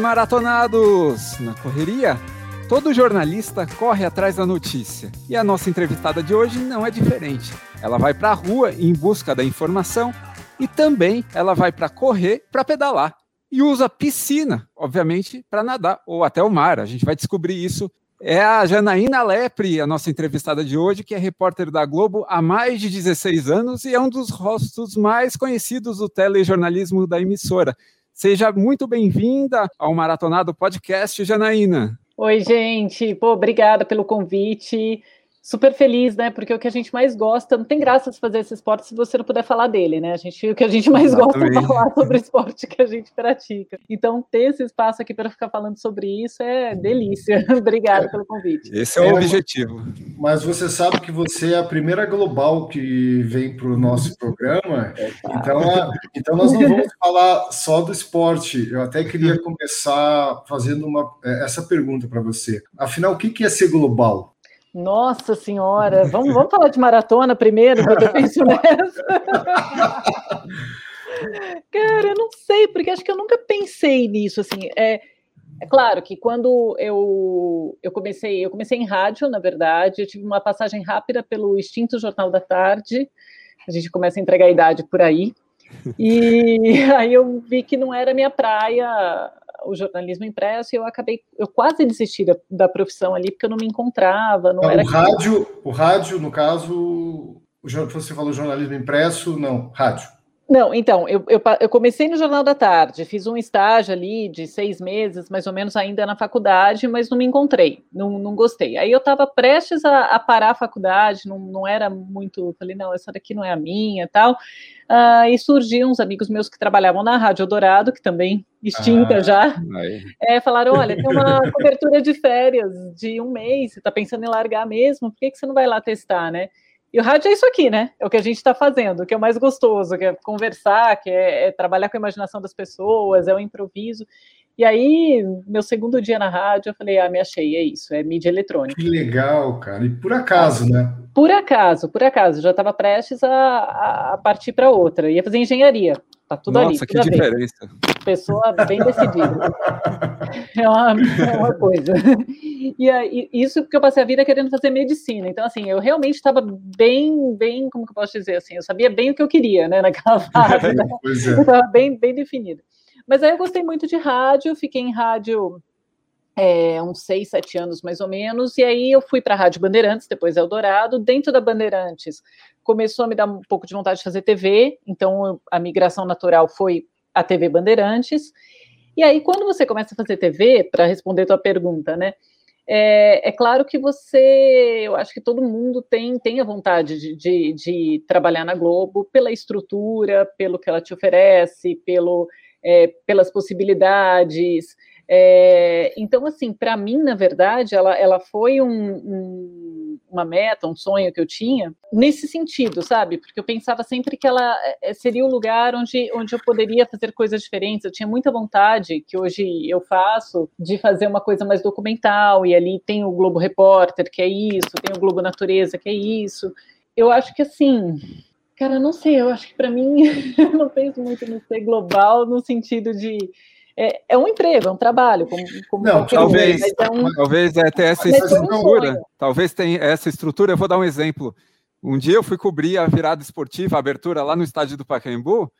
maratonados? Na correria? Todo jornalista corre atrás da notícia. E a nossa entrevistada de hoje não é diferente. Ela vai para a rua em busca da informação e também ela vai para correr, para pedalar. E usa piscina, obviamente, para nadar ou até o mar. A gente vai descobrir isso. É a Janaína Lepre, a nossa entrevistada de hoje, que é repórter da Globo há mais de 16 anos e é um dos rostos mais conhecidos do telejornalismo da emissora. Seja muito bem-vinda ao Maratonado Podcast, Janaína. Oi, gente. Pô, obrigada pelo convite super feliz, né? Porque o que a gente mais gosta, não tem graça de fazer esse esporte se você não puder falar dele, né? A gente, o que a gente mais Exatamente. gosta é falar sobre o esporte que a gente pratica. Então, ter esse espaço aqui para ficar falando sobre isso é delícia. Obrigada pelo convite. Esse é o é, objetivo. Mas você sabe que você é a primeira global que vem para o nosso programa, então, então nós não vamos falar só do esporte. Eu até queria começar fazendo uma, é, essa pergunta para você. Afinal, o que é ser global? Nossa senhora, vamos, vamos falar de maratona primeiro, que eu penso nessa. Cara, eu não sei, porque acho que eu nunca pensei nisso, assim, é, é claro que quando eu, eu comecei, eu comecei em rádio, na verdade, eu tive uma passagem rápida pelo extinto Jornal da Tarde, a gente começa a entregar a idade por aí, e aí eu vi que não era minha praia o jornalismo impresso e eu acabei, eu quase desisti da, da profissão ali porque eu não me encontrava. Não, era o rádio, que... o rádio, no caso, você falou jornalismo impresso, não, rádio. Não, então, eu, eu, eu, comecei no Jornal da Tarde, fiz um estágio ali de seis meses, mais ou menos, ainda na faculdade, mas não me encontrei, não, não gostei. Aí eu estava prestes a, a, parar a faculdade, não, não era muito, falei, não, essa daqui não é a minha tal. Uh, e surgiam uns amigos meus que trabalhavam na Rádio Dourado, que também extinta ah, já, é, falaram, olha, tem uma cobertura de férias de um mês, você está pensando em largar mesmo, por que, que você não vai lá testar, né? E o rádio é isso aqui, né? É o que a gente está fazendo, que é o mais gostoso, que é conversar, que é, é, trabalhar com a imaginação das pessoas, é o improviso. E aí, meu segundo dia na rádio, eu falei, ah, me achei, é isso, é mídia eletrônica. Que legal, cara. E por acaso, né? Por acaso, por acaso. Já estava prestes a, a partir para outra. Ia fazer engenharia. Tá tudo Nossa, ali. Nossa, que diferença. Pessoa bem decidida. é, uma, é uma coisa. E aí, isso porque eu passei a vida querendo fazer medicina. Então, assim, eu realmente estava bem, bem, como que eu posso dizer assim? Eu sabia bem o que eu queria, né, naquela fase. Né? É. Eu estava bem, bem definida. Mas aí eu gostei muito de rádio, fiquei em rádio é, uns seis, sete anos mais ou menos, e aí eu fui para a Rádio Bandeirantes, depois Eldorado. Dentro da Bandeirantes, começou a me dar um pouco de vontade de fazer TV, então a migração natural foi a TV Bandeirantes. E aí, quando você começa a fazer TV, para responder tua pergunta, né? É, é, claro que você, eu acho que todo mundo tem, tem a vontade de, de, de trabalhar na Globo pela estrutura, pelo que ela te oferece, pelo, é, pelas possibilidades. É, então, assim, para mim, na verdade, ela, ela foi um, um, uma meta, um sonho que eu tinha nesse sentido, sabe? Porque eu pensava sempre que ela é, seria o lugar onde, onde eu poderia fazer coisas diferentes. Eu tinha muita vontade, que hoje eu faço, de fazer uma coisa mais documental, e ali tem o Globo Repórter, que é isso, tem o Globo Natureza, que é isso. Eu acho que, assim, cara, não sei, eu acho que para mim, eu não penso muito no ser global, no sentido de é, é um emprego, é um trabalho, como, como não, talvez, é um... talvez é, ter essa estrutura, um talvez tenha essa estrutura. Eu vou dar um exemplo. Um dia eu fui cobrir a virada esportiva, a abertura lá no estádio do Pacaembu.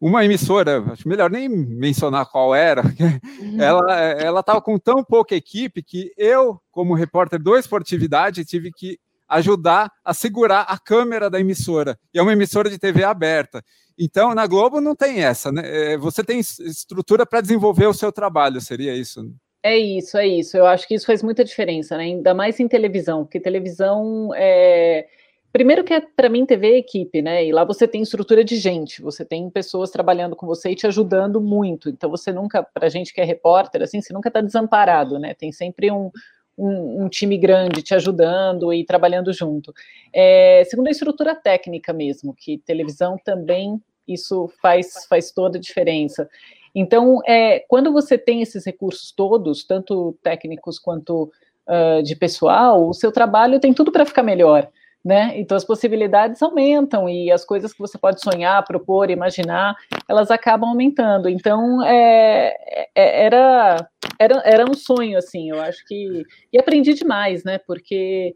Uma emissora, acho melhor nem mencionar qual era, uhum. ela ela estava com tão pouca equipe que eu, como repórter do Esportividade, tive que ajudar a segurar a câmera da emissora. E é uma emissora de TV aberta. Então, na Globo não tem essa, né? É, você tem estrutura para desenvolver o seu trabalho, seria isso? É isso, é isso. Eu acho que isso faz muita diferença, né? Ainda mais em televisão, porque televisão é. Primeiro que é para mim TV é equipe, né? E lá você tem estrutura de gente, você tem pessoas trabalhando com você e te ajudando muito. Então você nunca, para gente que é repórter, assim, você nunca está desamparado, né? Tem sempre um, um, um, time grande te ajudando e trabalhando junto. É, segundo a estrutura técnica mesmo, que televisão também isso faz, faz toda a diferença. Então, é, quando você tem esses recursos todos, tanto técnicos quanto uh, de pessoal, o seu trabalho tem tudo para ficar melhor. Né? Então as possibilidades aumentam e as coisas que você pode sonhar, propor, imaginar, elas acabam aumentando. Então é, é, era, era era um sonho assim. Eu acho que e aprendi demais, né? Porque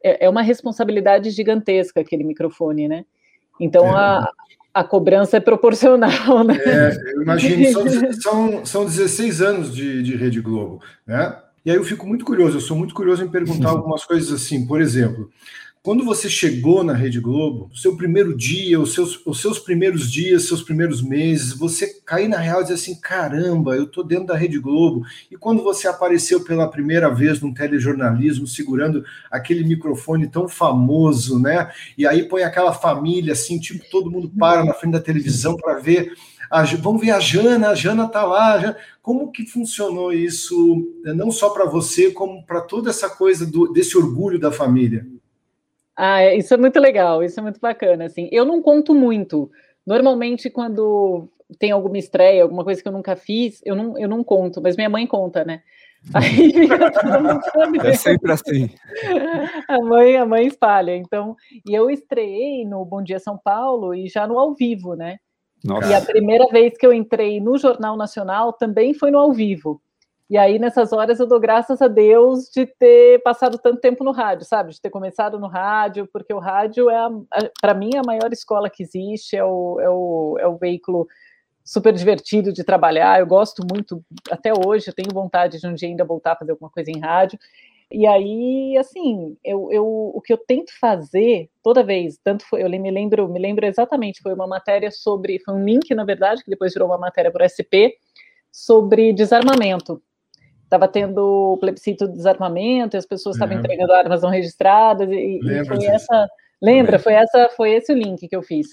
é, é uma responsabilidade gigantesca aquele microfone, né? Então a, a cobrança é proporcional, né? É, eu imagino, são, são, são 16 anos de, de Rede Globo, né? E aí eu fico muito curioso, eu sou muito curioso em perguntar algumas coisas assim, por exemplo, quando você chegou na Rede Globo, seu primeiro dia, os seus, os seus primeiros dias, seus primeiros meses, você cair na real e dizer assim: caramba, eu tô dentro da Rede Globo. E quando você apareceu pela primeira vez num telejornalismo, segurando aquele microfone tão famoso, né? E aí põe aquela família assim, tipo, todo mundo para na frente da televisão para ver. A, vamos ver a Jana, a Jana tá lá. Jana. Como que funcionou isso, não só para você, como para toda essa coisa do, desse orgulho da família? Ah, é, isso é muito legal, isso é muito bacana, assim. Eu não conto muito. Normalmente, quando tem alguma estreia, alguma coisa que eu nunca fiz, eu não, eu não conto, mas minha mãe conta, né? Aí fica todo mundo É sempre assim. A mãe, a mãe espalha. Então, e eu estreiei no Bom Dia São Paulo e já no ao vivo, né? Nossa. E a primeira vez que eu entrei no Jornal Nacional também foi no ao vivo. E aí, nessas horas, eu dou graças a Deus de ter passado tanto tempo no rádio, sabe? De ter começado no rádio, porque o rádio é, para mim, a maior escola que existe, é o, é, o, é o veículo super divertido de trabalhar. Eu gosto muito, até hoje, eu tenho vontade de um dia ainda voltar a fazer alguma coisa em rádio. E aí, assim, eu, eu, o que eu tento fazer toda vez, tanto foi, eu me lembro, me lembro exatamente, foi uma matéria sobre, foi um link, na verdade, que depois virou uma matéria para o SP, sobre desarmamento estava tendo plebiscito de desarmamento, e as pessoas estavam entregando armas não registradas, e, e foi essa. Lembra? Foi, essa, foi esse o link que eu fiz.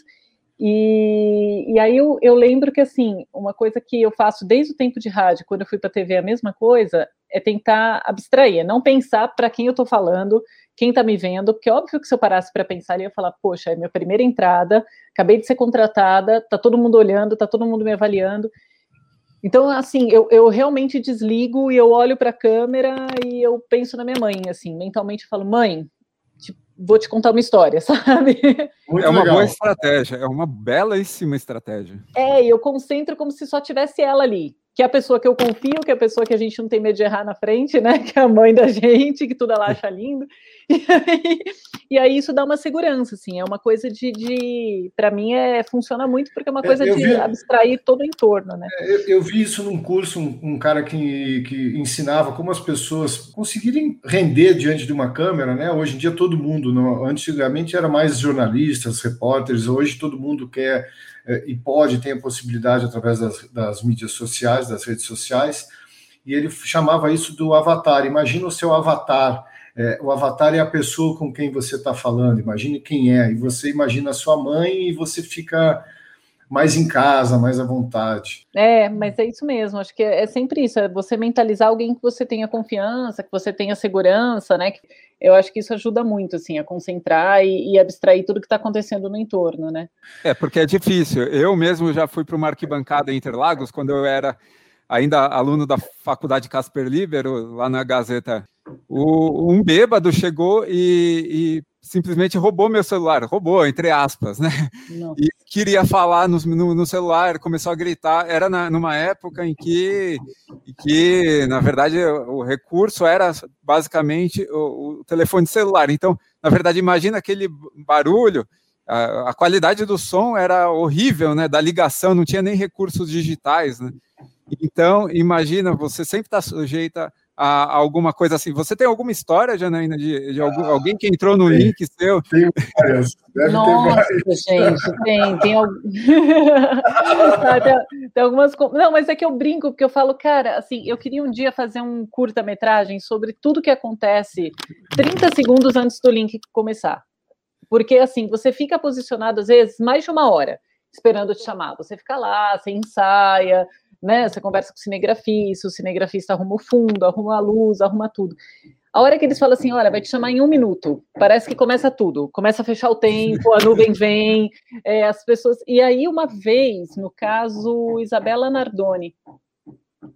E, e aí eu, eu lembro que, assim, uma coisa que eu faço desde o tempo de rádio, quando eu fui para a TV, a mesma coisa, é tentar abstrair, não pensar para quem eu estou falando, quem está me vendo, porque óbvio que se eu parasse para pensar, eu ia falar, poxa, é minha primeira entrada, acabei de ser contratada, tá todo mundo olhando, tá todo mundo me avaliando, então, assim, eu, eu realmente desligo e eu olho para a câmera e eu penso na minha mãe, assim, mentalmente eu falo, mãe, tipo, vou te contar uma história, sabe? Muito é uma legal. boa estratégia, é uma belíssima estratégia. É, e eu concentro como se só tivesse ela ali que é a pessoa que eu confio, que é a pessoa que a gente não tem medo de errar na frente, né? Que é a mãe da gente, que tudo ela acha lindo. E aí, e aí isso dá uma segurança, assim, é uma coisa de, de para mim é funciona muito porque é uma é, coisa de vi, abstrair todo o entorno, né? É, eu, eu vi isso num curso, um, um, cara que, que ensinava como as pessoas conseguirem render diante de uma câmera, né? Hoje em dia todo mundo, não, antigamente era mais jornalistas, repórteres, hoje todo mundo quer e pode, tem a possibilidade através das, das mídias sociais, das redes sociais, e ele chamava isso do avatar. Imagina o seu avatar. É, o avatar é a pessoa com quem você está falando, imagine quem é, e você imagina a sua mãe e você fica mais em casa, mais à vontade. É, mas é isso mesmo, acho que é, é sempre isso, é você mentalizar alguém que você tenha confiança, que você tenha segurança, né? Eu acho que isso ajuda muito, assim, a concentrar e, e abstrair tudo que está acontecendo no entorno, né? É, porque é difícil. Eu mesmo já fui para uma arquibancada em Interlagos, quando eu era ainda aluno da faculdade Casper Libero, lá na Gazeta. O, um bêbado chegou e, e simplesmente roubou meu celular, roubou, entre aspas, né? Não. E queria falar no, no, no, celular, começou a gritar. Era na, numa época em que, em que, na verdade, o, o recurso era basicamente o, o, telefone celular. Então, na verdade, imagina aquele barulho. A, a, qualidade do som era horrível, né? Da ligação, não tinha nem recursos digitais, né? Então, imagina, você sempre está sujeita a, alguma coisa assim. Você tem alguma história, Janaína, de, de algum, ah, alguém que entrou no tem, link seu? Tem várias. Deve Nossa, gente, tem, tem, ah, tem, tem, algumas. Não, mas é que eu brinco, porque eu falo, cara, assim, eu queria um dia fazer um curta-metragem sobre tudo que acontece 30 segundos antes do link começar. Porque, assim, você fica posicionado, às vezes, mais de uma hora esperando te chamar. Você fica lá, você ensaia, né? Você conversa com o cinegrafista, o cinegrafista arruma o fundo, arruma a luz, arruma tudo. A hora que eles falam assim, olha, vai te chamar em um minuto, parece que começa tudo, começa a fechar o tempo, a nuvem vem, é, as pessoas. E aí, uma vez, no caso Isabela Nardoni,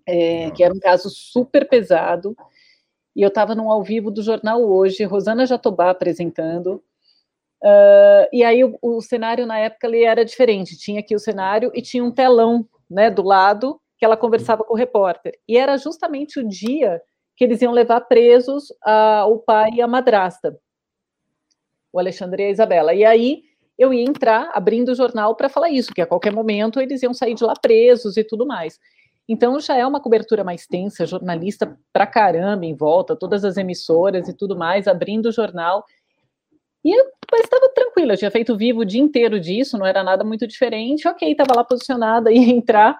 é, que era um caso super pesado, e eu estava num ao vivo do jornal hoje, Rosana Jatobá apresentando, Uh, e aí o, o, cenário na época ele era diferente. Tinha aqui o cenário e tinha um telão, né, do lado que ela conversava com o repórter. E era justamente o dia que eles iam levar presos a, o pai e a madrasta, o Alexandre e a Isabela. E aí eu ia entrar abrindo o jornal para falar isso, que a qualquer momento eles iam sair de lá presos e tudo mais. Então já é uma cobertura mais tensa, jornalista pra caramba em volta, todas as emissoras e tudo mais, abrindo o jornal. E eu estava tranquila, eu tinha feito vivo o dia inteiro disso, não era nada muito diferente. Ok, estava lá posicionada, ia entrar.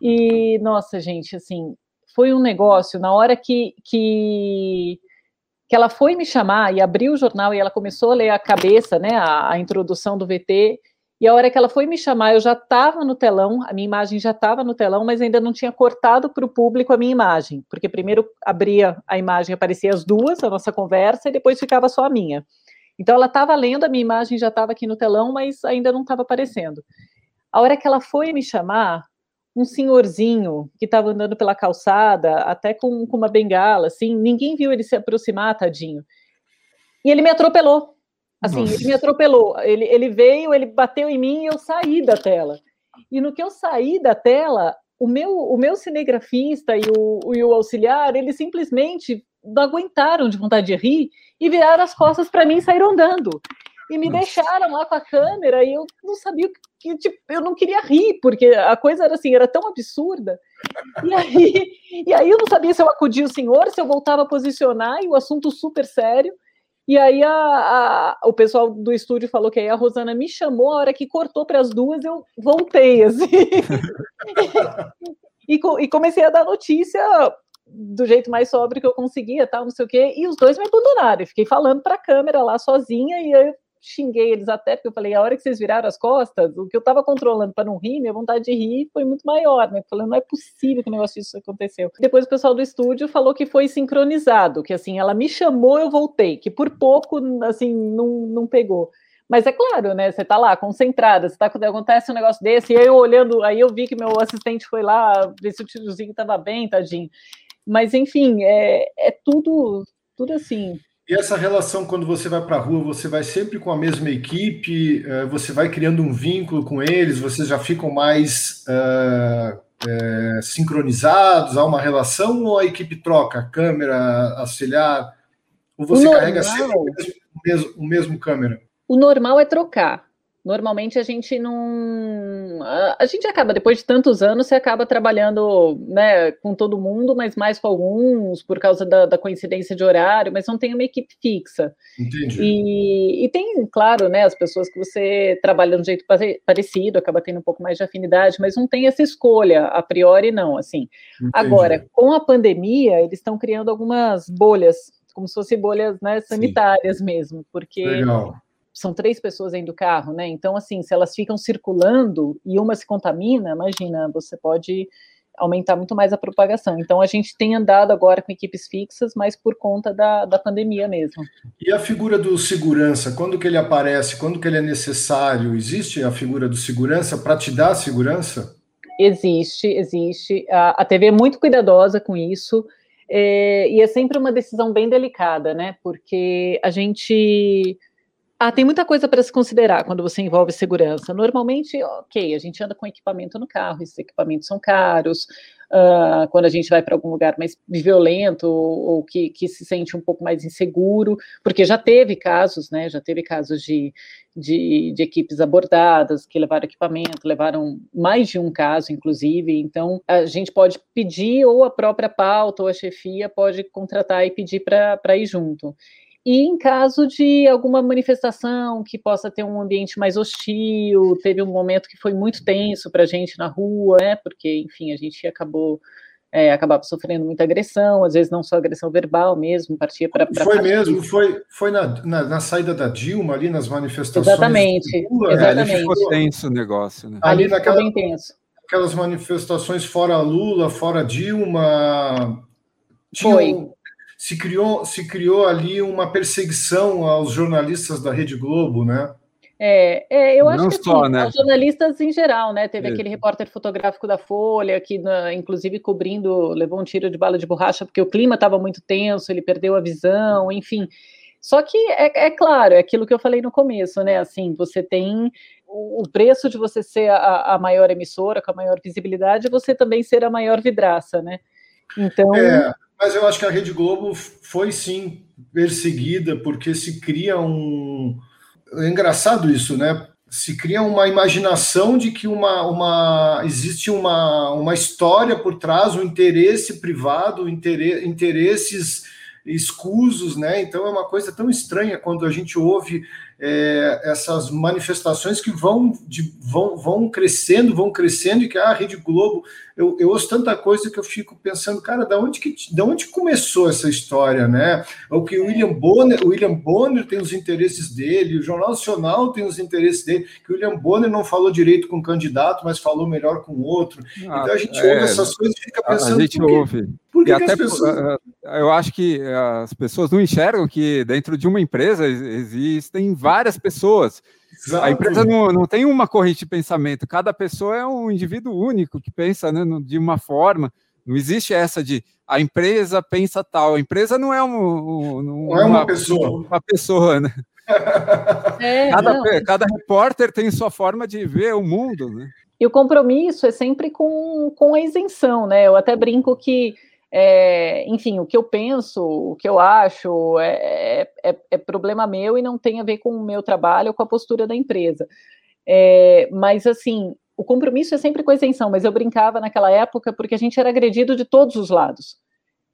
E, nossa, gente, assim, foi um negócio. Na hora que, que, que ela foi me chamar e abriu o jornal e ela começou a ler a cabeça, né, a, a introdução do VT, e a hora que ela foi me chamar, eu já estava no telão, a minha imagem já estava no telão, mas ainda não tinha cortado para o público a minha imagem, porque primeiro abria a imagem, aparecia as duas, a nossa conversa, e depois ficava só a minha. Então ela estava lendo, a minha imagem já estava aqui no telão, mas ainda não estava aparecendo. A hora que ela foi me chamar, um senhorzinho que estava andando pela calçada, até com, com uma bengala, assim, ninguém viu ele se aproximar, tadinho. E ele me atropelou. Assim, Nossa. ele me atropelou. Ele, ele veio, ele bateu em mim e eu saí da tela. E no que eu saí da tela, o meu, o meu cinegrafista e o, e o auxiliar, eles simplesmente não aguentaram de vontade de rir e viraram as costas para mim e saíram andando. E me Nossa. deixaram lá com a câmera e eu não sabia que, tipo, eu não queria rir, porque a coisa era assim, era tão absurda. E aí, e aí eu não sabia se eu acudia o senhor, se eu voltava a posicionar, e o assunto super sério. E aí a, a, o pessoal do estúdio falou que aí a Rosana me chamou, a hora que cortou para as duas, eu voltei, assim. e, e, comecei a dar notícia do jeito mais sóbrio que eu conseguia, tal, não sei o quê, e os dois me abandonaram. Eu fiquei falando para a câmera lá sozinha, e eu xinguei eles até, porque eu falei, a hora que vocês viraram as costas, o que eu estava controlando para não rir, minha vontade de rir foi muito maior, né? Falando, não é possível que um negócio disso aconteceu. Depois o pessoal do estúdio falou que foi sincronizado, que assim, ela me chamou, eu voltei, que por pouco, assim, não, não pegou. Mas é claro, né? Você tá lá, concentrada, você tá quando acontece um negócio desse, e aí eu olhando, aí eu vi que meu assistente foi lá ver se o tiozinho tava bem, tadinho. Mas enfim, é, é tudo, tudo assim, e essa relação, quando você vai para a rua, você vai sempre com a mesma equipe, eh, você vai criando um vínculo com eles, vocês já ficam mais uh, é, sincronizados, há uma relação ou a equipe troca câmera, auxiliar? Ou você carrega sempre o mesmo, o mesmo, o mesmo câmera? O normal é trocar. Normalmente a gente não. A, gente acaba, depois de tantos anos, você acaba trabalhando né, com todo mundo, mas mais com alguns, por causa da, da coincidência de horário, mas não tem uma equipe fixa. Entendi. E, e, tem, claro, né, as pessoas que você trabalha de um jeito parecido, acaba tendo um pouco mais de afinidade, mas não tem essa escolha, a priori, não. assim. Entendi. Agora, com a pandemia, eles estão criando algumas bolhas, como se fossem bolhas né, sanitárias Sim. mesmo, porque. Legal são três pessoas dentro do carro, né? Então, assim, se elas ficam circulando e uma se contamina, imagina, você pode aumentar muito mais a propagação. Então, a gente tem andado agora com equipes fixas, mas por conta da, da pandemia mesmo. E a figura do segurança, quando que ele aparece, quando que ele é necessário? Existe a figura do segurança para te dar segurança? Existe, existe. A, a TV é muito cuidadosa com isso. É, e é sempre uma decisão bem delicada, né? Porque a gente ah, tem muita coisa para se considerar quando você envolve segurança. Normalmente, ok, a gente anda com equipamento no carro, esses equipamentos são caros. Uh, quando a gente vai para algum lugar mais violento ou, ou que, que, se sente um pouco mais inseguro, porque já teve casos, né? Já teve casos de, de, de equipes abordadas que levaram equipamento, levaram mais de um caso, inclusive. Então, a gente pode pedir, ou a própria pauta ou a chefia pode contratar e pedir para ir junto. E em caso de alguma manifestação que possa ter um ambiente mais hostil, teve um momento que foi muito tenso para a gente na rua, né? Porque, enfim, a gente acabou é, acabava sofrendo muita agressão, às vezes não só agressão verbal mesmo, partia para. Foi mesmo, foi, foi na, na, na, saída da Dilma ali nas manifestações. Exatamente. Lula, exatamente. Ali ficou tenso o negócio, né? Ali, ali naquela, bem tenso. Aquelas manifestações fora Lula, fora Dilma. Tinham, foi se criou, se criou ali uma perseguição aos jornalistas da Rede Globo, né? É, é eu acho Não que só, assim, né? jornalistas em geral, né? Teve é. aquele repórter fotográfico da Folha que, na, inclusive, cobrindo, levou um tiro de bala de borracha porque o clima estava muito tenso, ele perdeu a visão, enfim. Só que é, é, claro, é aquilo que eu falei no começo, né? Assim, você tem o, o preço de você ser a, a, maior emissora, com a maior visibilidade, você também ser a maior vidraça, né? Então. É, mas eu acho que a Rede Globo foi sim perseguida, porque se cria um. É engraçado isso, né? Se cria uma imaginação de que uma, uma existe uma, uma história por trás, um interesse privado, interesses escusos, né? Então é uma coisa tão estranha quando a gente ouve é, essas manifestações que vão, de, vão, vão crescendo, vão crescendo, e que ah, a Rede Globo, eu, eu ouço tanta coisa que eu fico pensando, cara, da onde, que, da onde começou essa história, né? O que o William Bonner, o William Bonner tem os interesses dele, o Jornal Nacional tem os interesses dele, que o William Bonner não falou direito com o candidato, mas falou melhor com o outro. Ah, então a gente é, ouve essas coisas e fica pensando. A gente por ouve. Por que, que até pessoas... eu acho que as pessoas não enxergam que dentro de uma empresa existem várias pessoas. Exato. A empresa não, não tem uma corrente de pensamento, cada pessoa é um indivíduo único que pensa né, de uma forma. Não existe essa de a empresa pensa tal. A empresa não é, um, um, não é uma, uma, pessoa. Uma pessoa, né? É, cada, cada repórter tem sua forma de ver o mundo, né? E o compromisso é sempre com, com a isenção, né? Eu até brinco que é, enfim, o que eu penso, o que eu acho é, é, é, problema meu e não tem a ver com o meu trabalho ou com a postura da empresa. É, mas, assim, o compromisso é sempre com a isenção, mas eu brincava naquela época porque a gente era agredido de todos os lados.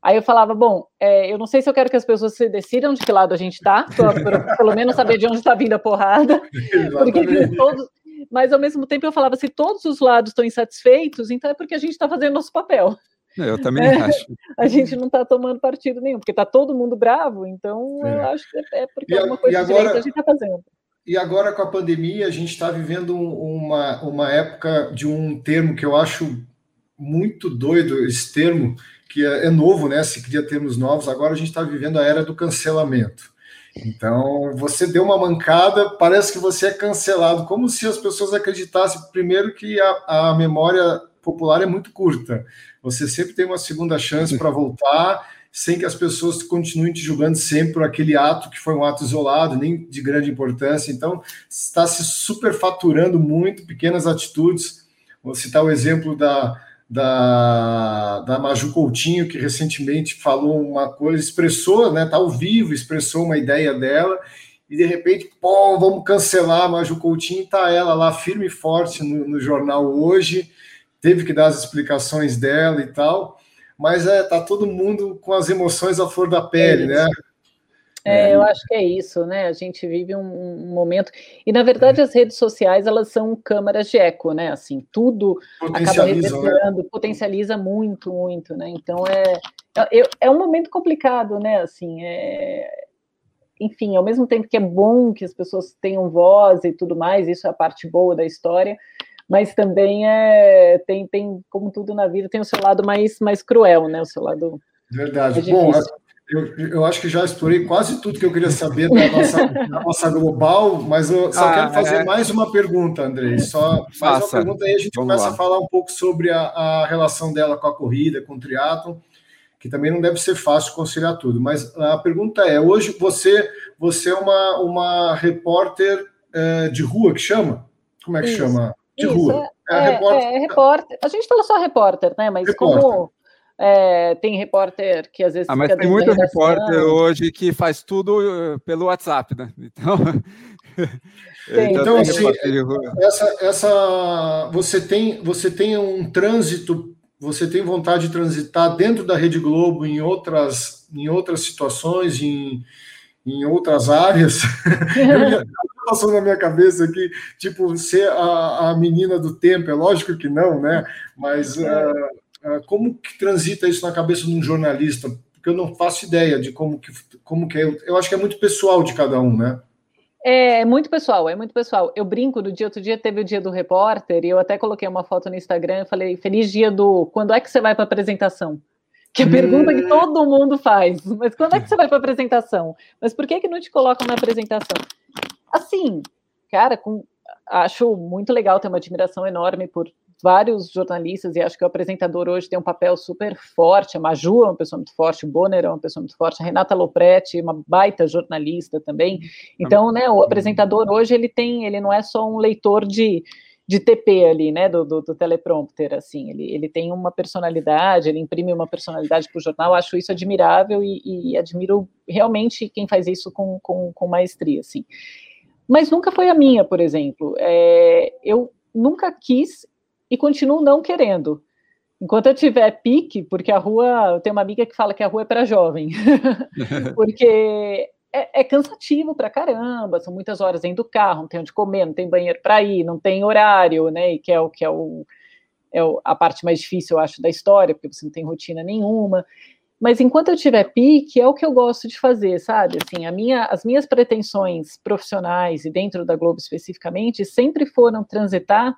Aí eu falava, bom, é, eu não sei se eu quero que as pessoas se decidam de que lado a gente está, pelo menos saber de onde está vindo a porrada, porque todos, mas ao mesmo tempo eu falava, se todos os lados estão insatisfeitos, então é porque a gente está fazendo nosso papel. Eu também é, acho. A gente não está tomando partido nenhum, porque está todo mundo bravo, então é. eu acho que é porque e, alguma coisa agora, a gente está fazendo. E agora com a pandemia, a gente está vivendo uma, uma época de um termo que eu acho muito doido, esse termo, que é, é novo, né? Se cria termos novos, agora a gente está vivendo a era do cancelamento. Então, você deu uma mancada, parece que você é cancelado, como se as pessoas acreditassem, primeiro, que a, a memória popular é muito curta. Você sempre tem uma segunda chance para voltar, sem que as pessoas continuem te julgando sempre por aquele ato que foi um ato isolado, nem de grande importância. Então, está se superfaturando muito pequenas atitudes. Vou citar o exemplo da, da, da Maju Coutinho, que recentemente falou uma coisa, expressou, né, está ao vivo, expressou uma ideia dela, e de repente, pô, vamos cancelar a Maju Coutinho, está ela lá firme e forte no, no jornal hoje, teve que dar as explicações dela e tal, mas é, tá todo mundo com as emoções à flor da pele, é né? É, é, eu acho que é isso, né? A gente vive um, um, momento e na verdade as redes sociais elas são câmaras de eco, né? Assim, tudo acaba né? reverberando, né? potencializa muito, muito, né? Então é, é, é um momento complicado, né? Assim, é, enfim, ao mesmo tempo que é bom que as pessoas tenham voz e tudo mais, isso é a parte boa da história mas também é tem, tem como tudo na vida tem o seu lado mais mais cruel, né? O seu lado verdade. Bom, eu, eu acho que já explorei quase tudo que eu queria saber da nossa, da nossa global, mas eu só ah, quero fazer é... mais uma pergunta, Andrei. Só mais uma pergunta aí a gente Vamos começa lá. a falar um pouco sobre a, a relação dela com a corrida, com o triatlon, que também não deve ser fácil conciliar tudo. Mas a pergunta é: hoje você você é uma, uma repórter é, de rua que chama? Como é que Isso. chama? De Isso, rua. É, é, repórter. É, repórter. A gente fala só repórter, né? Mas repórter. como é, tem repórter que às vezes. Ah, mas tem muito repórter hoje que faz tudo eh, pelo WhatsApp, né? Então. Tem, então, assim, essa, essa, você tem, você tem um trânsito, você tem vontade de transitar dentro da Rede Globo em outras, em outras situações, em, em outras áreas. passou na minha cabeça aqui, tipo, ser a, a menina do tempo, é lógico que não, né? Mas uh, uh, como que transita isso na cabeça de um jornalista? Porque eu não faço ideia de como que, como que é. Eu acho que é muito pessoal de cada um, né? É, é muito pessoal, é muito pessoal. Eu brinco do dia, outro dia teve o dia do repórter, e eu até coloquei uma foto no Instagram e falei, feliz dia do quando é que você vai para a apresentação? Que é a pergunta que hum. todo mundo faz. Mas quando é que você vai para a apresentação? Mas por que, que não te colocam na apresentação? Assim, cara, com, acho muito legal, ter uma admiração enorme por vários jornalistas, e acho que o apresentador hoje tem um papel super forte, a Maju é uma pessoa muito forte, o Bonner é uma pessoa muito forte, a Renata Lopretti, uma baita jornalista também. Então, né, o apresentador hoje, ele tem, ele não é só um leitor de, de TP ali, né, do, do, do teleprompter, assim, ele, ele tem uma personalidade, ele imprime uma personalidade para o jornal, acho isso admirável e, e, admiro realmente quem faz isso com, com, com maestria, assim. Mas nunca foi a minha, por exemplo. É, eu nunca quis e continuo não querendo. Enquanto eu tiver pique, porque a rua, eu tenho uma amiga que fala que a rua é para jovem, porque é, é, cansativo para caramba, são muitas horas dentro do carro, não tem onde comer, não tem banheiro para ir, não tem horário, né? E que é o que é o, é a parte mais difícil, eu acho, da história, porque você não tem rotina nenhuma. Mas enquanto eu tiver pique, é o que eu gosto de fazer, sabe? Assim, minha, as minhas pretensões profissionais e dentro da Globo especificamente sempre foram transitar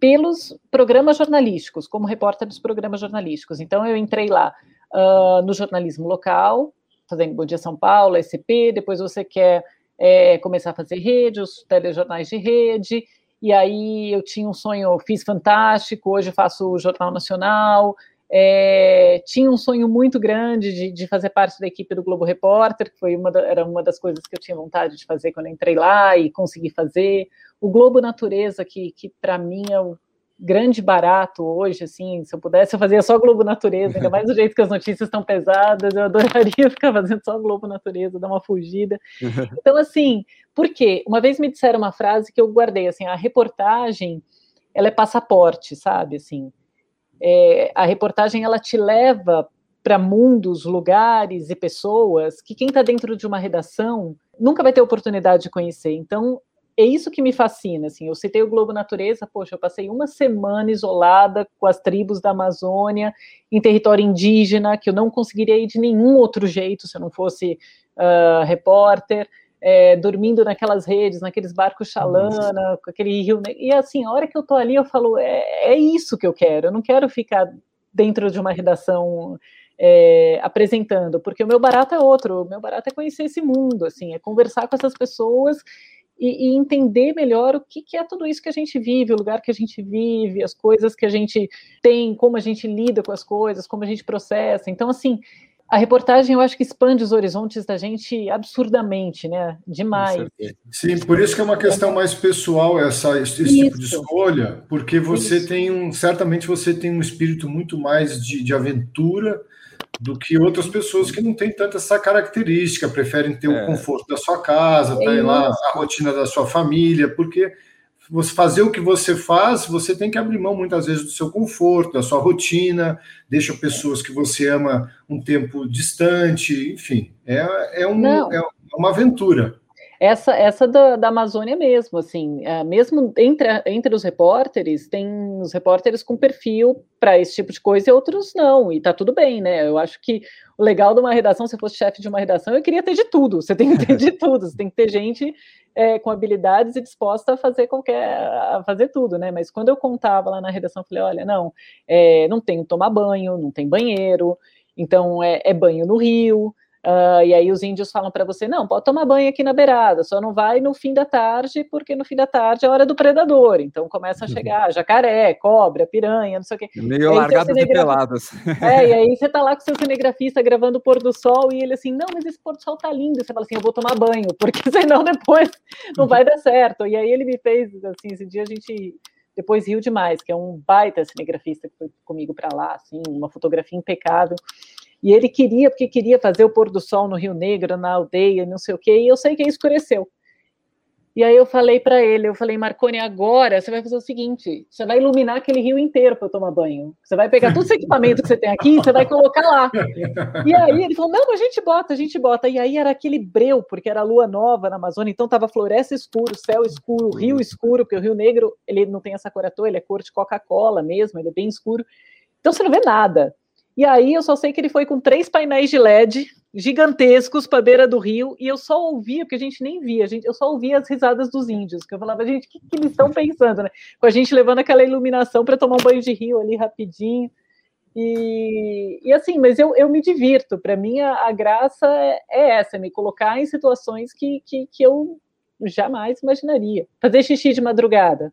pelos programas jornalísticos, como repórter dos programas jornalísticos. Então, eu entrei lá uh, no jornalismo local, fazendo Bom Dia São Paulo, SP, depois você quer é, começar a fazer rede, os telejornais de rede, e aí eu tinha um sonho, fiz fantástico, hoje faço o Jornal Nacional, é, tinha um sonho muito grande de, de, fazer parte da equipe do Globo Repórter, que foi uma da, era uma das coisas que eu tinha vontade de fazer quando entrei lá e consegui fazer. O Globo Natureza, que, que para mim é o grande barato hoje, assim, se eu pudesse eu fazia só Globo Natureza, ainda mais do jeito que as notícias estão pesadas, eu adoraria ficar fazendo só Globo Natureza, dar uma fugida. Então, assim, por quê? Uma vez me disseram uma frase que eu guardei, assim, a reportagem, ela é passaporte, sabe, assim, é, a reportagem ela te leva para mundos, lugares e pessoas que quem está dentro de uma redação nunca vai ter oportunidade de conhecer. Então, é isso que me fascina. Assim, eu citei o Globo Natureza, poxa, eu passei uma semana isolada com as tribos da Amazônia, em território indígena, que eu não conseguiria ir de nenhum outro jeito se eu não fosse uh, repórter é, dormindo naquelas redes, naqueles barcos chalana, com aquele rio. E assim, a hora que eu tô ali, eu falo, é, é isso que eu quero. Eu não quero ficar dentro de uma redação é, apresentando, porque o meu barato é outro. O meu barato é conhecer esse mundo, assim, é conversar com essas pessoas e, e, entender melhor o que, que, é tudo isso que a gente vive, o lugar que a gente vive, as coisas que a gente tem, como a gente lida com as coisas, como a gente processa. Então, assim, a reportagem eu acho que expande os horizontes da gente absurdamente, né? Demais. Sim, por isso que é uma questão mais pessoal essa esse isso. tipo de escolha, porque você isso. tem um certamente você tem um espírito muito mais de, de aventura do que outras pessoas que não têm tanta essa característica, preferem ter é. o conforto da sua casa, é tá lá a rotina da sua família, porque você fazer o que você faz, você tem que abrir mão muitas vezes do seu conforto, da sua rotina, deixa pessoas que você ama um tempo distante, enfim, é, é, um, é uma aventura. Essa, essa da, da Amazônia mesmo, assim, é, mesmo entre, entre os repórteres, tem os repórteres com perfil para esse tipo de coisa e outros não, e tá tudo bem, né? Eu acho que o legal de uma redação, se eu fosse chefe de uma redação, eu queria ter de tudo, você tem que ter de tudo, você tem que ter gente é, com habilidades e disposta a fazer qualquer, a fazer tudo, né? Mas quando eu contava lá na redação, eu falei, olha, não, é, não tem tomar banho, não tem banheiro, então é, é banho no rio, Uh, e aí os índios falam para você, não, pode tomar banho aqui na beirada, só não vai no fim da tarde, porque no fim da tarde é hora do predador. Então começa a uhum. chegar jacaré, cobra, piranha, não sei o quê. Meio largado de peladas. É, e aí você tá lá com seu cinegrafista gravando o pôr do sol e ele assim, não, mas esse pôr do sol tá lindo. Você fala assim, eu vou tomar banho, porque senão depois não vai dar certo. E aí ele me fez, assim, esse dia a gente depois riu demais, que é um baita cinegrafista que foi comigo para lá, assim, uma fotografia impecável. E ele queria, porque queria fazer o pôr do sol no Rio Negro, na aldeia, não sei o quê, e eu sei que escureceu. E aí eu falei para ele, eu falei, Marconi, agora você vai fazer o seguinte, você vai iluminar aquele rio inteiro para eu tomar banho. Você vai pegar todo esse equipamento que você tem aqui, você vai colocar lá. E aí ele falou, não, a gente bota, a gente bota. E aí era aquele breu, porque era lua nova na Amazônia, então tava floresta escuro, céu escuro, rio escuro, porque o Rio Negro, ele não tem essa cor à toa, ele é cor de Coca-Cola mesmo, ele é bem escuro. Então você não vê nada. E aí eu só sei que ele foi com três painéis de LED gigantescos para a beira do rio e eu só ouvia, porque a gente nem via, a gente, eu só ouvia as risadas dos índios, que eu falava, gente, o que, que eles estão pensando, né? Com a gente levando aquela iluminação para tomar um banho de rio ali rapidinho. E, e assim, mas eu, eu me divirto. Para mim, a, a graça é, é, essa, é me colocar em situações que, que, que eu jamais imaginaria. Fazer xixi de madrugada.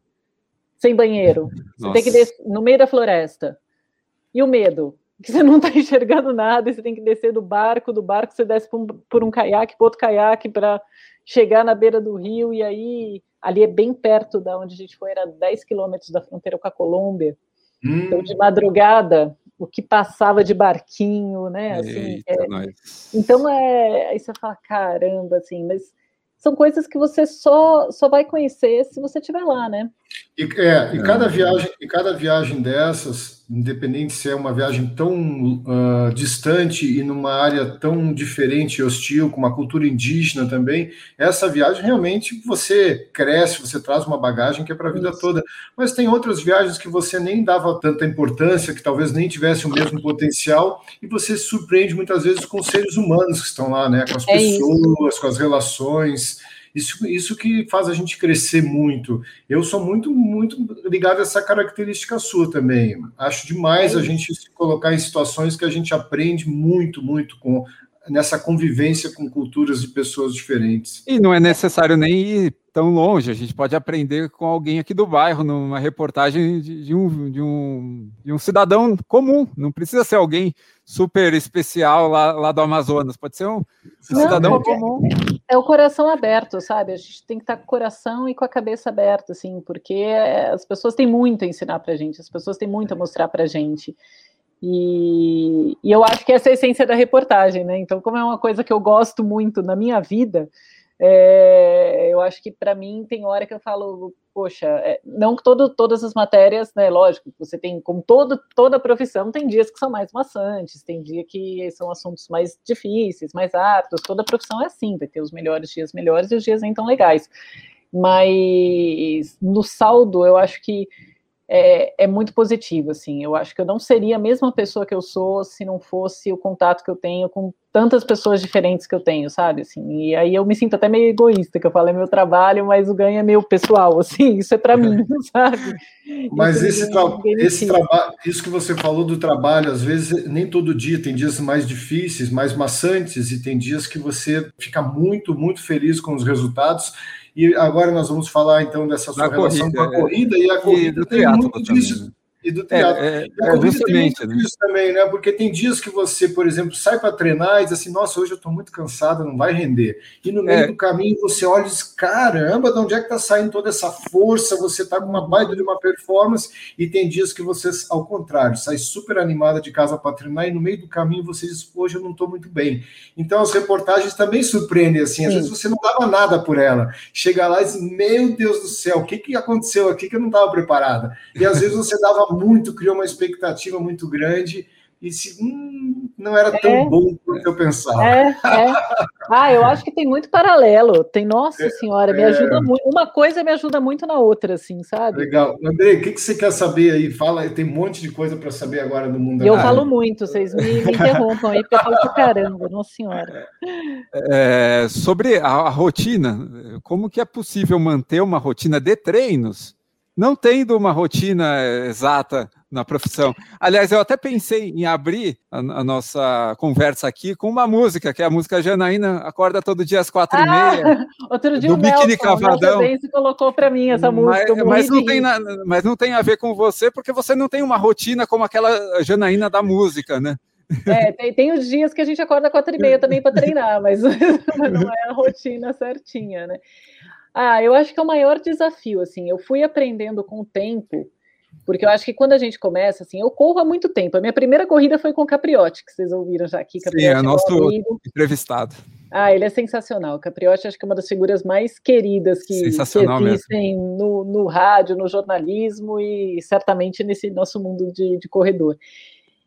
sem banheiro. Você tem que descer no meio da floresta. E o medo? Que você não está enxergando nada, e você tem que descer do barco, do barco você desce por um, por um caiaque, por outro caiaque, para chegar na beira do rio, e aí ali é bem perto da onde a gente foi, era 10 quilômetros da fronteira com a Colômbia. Hum. Então, de madrugada, o que passava de barquinho, né? Assim, Eita, é... Então, é... aí você fala, caramba, assim, mas são coisas que você só, só vai conhecer se você estiver lá, né? E, é, e cada viagem, e cada viagem dessas, independente se é uma viagem tão uh, distante e numa área tão diferente e hostil, com uma cultura indígena também, essa viagem realmente você cresce, você traz uma bagagem que é para a vida Isso. toda. Mas tem outras viagens que você nem dava tanta importância, que talvez nem tivesse o mesmo potencial, e você se surpreende muitas vezes com os seres humanos que estão lá, né? Com as é pessoas, isso. com as relações. Isso, isso que faz a gente crescer muito. Eu sou muito, muito ligado a essa característica sua também. Acho demais a gente se colocar em situações que a gente aprende muito, muito com nessa convivência com culturas de pessoas diferentes. E não é necessário nem ir tão longe, a gente pode aprender com alguém aqui do bairro, numa reportagem de, de, um, de, um, de um cidadão comum, não precisa ser alguém super especial lá, lá do Amazonas, pode ser um, não, cidadão é, comum. É o coração aberto, sabe? A gente tem que estar com o coração e com a cabeça aberta, assim, porque as pessoas têm muito a ensinar para a gente, as pessoas têm muito a mostrar para a gente. E, e, eu acho que essa é a essência da reportagem, né? Então, como é uma coisa que eu gosto muito na minha vida, é, eu acho que para mim tem hora que eu falo, poxa, é, não todo, todas as matérias, né? Lógico, você tem, como todo, toda profissão, tem dias que são mais maçantes, tem dia que são assuntos mais difíceis, mais árduos, toda profissão é assim, vai ter os melhores dias melhores e os dias nem tão legais. Mas no saldo, eu acho que é, é, muito positivo, assim. Eu acho que eu não seria a mesma pessoa que eu sou se não fosse o contato que eu tenho com tantas pessoas diferentes que eu tenho, sabe? Assim, e aí eu me sinto até meio egoísta, que eu falo é meu trabalho, mas o ganho é meu pessoal, assim, isso é para mim, sabe? Mas esse, tra esse trabalho, isso que você falou do trabalho, às vezes nem todo dia tem dias mais difíceis, mais maçantes, e tem dias que você fica muito, muito feliz com os resultados e agora nós vamos falar então dessa sua relação corrida, com a é. corrida, e a corrida e tem muito disso. Né? E do teatro. É, é, e a é tem muito né? isso também, né? Porque tem dias que você, por exemplo, sai para treinar e diz assim, nossa, hoje eu estou muito cansado, não vai render. E no meio é. do caminho você olha e diz, caramba, de onde é que está saindo toda essa força? Você está com uma baita de uma performance, e tem dias que você, ao contrário, sai super animada de casa para treinar, e no meio do caminho você diz, hoje eu não estou muito bem. Então as reportagens também surpreendem, assim, às Sim. vezes você não dava nada por ela. Chega lá e diz, meu Deus do céu, o que, que aconteceu aqui que eu não estava preparada? E às vezes você dava muito, criou uma expectativa muito grande e se hum, não era tão é, bom quanto eu pensava. É, é. Ah, eu acho que tem muito paralelo. Tem, nossa é, senhora, me ajuda é. muito. Uma coisa me ajuda muito na outra, assim, sabe? Legal. André, o que, que você quer saber aí? Fala, tem um monte de coisa para saber agora no mundo. Eu falo muito, vocês me, me, interrompam aí, porque eu falo pra caramba, nossa senhora. É, sobre a, a rotina, como que é possível manter uma rotina de treinos não tendo uma rotina exata na profissão. Aliás, eu até pensei em abrir a, a, nossa conversa aqui com uma música, que é a música Janaína Acorda Todo Dia às quatro ah, e meia. Outro dia do o Biquíni Cavadão. Você colocou para mim essa música. Mas, mas não tem na, mas não tem a ver com você, porque você não tem uma rotina como aquela Janaína da música, né? É, tem, tem os dias que a gente acorda quatro e meia também para treinar, mas, mas não é a rotina certinha, né? Ah, eu acho que é o maior desafio, assim, eu fui aprendendo com o tempo, porque eu acho que quando a gente começa, assim, eu corro há muito tempo. A minha primeira corrida foi com o Capriotti, que vocês ouviram já aqui. Capriotti Sim, é, é nosso entrevistado. Ah, ele é sensacional. O Capriotti acho que é uma das figuras mais queridas que, que existem no, no, rádio, no jornalismo e certamente nesse nosso mundo de, de corredor.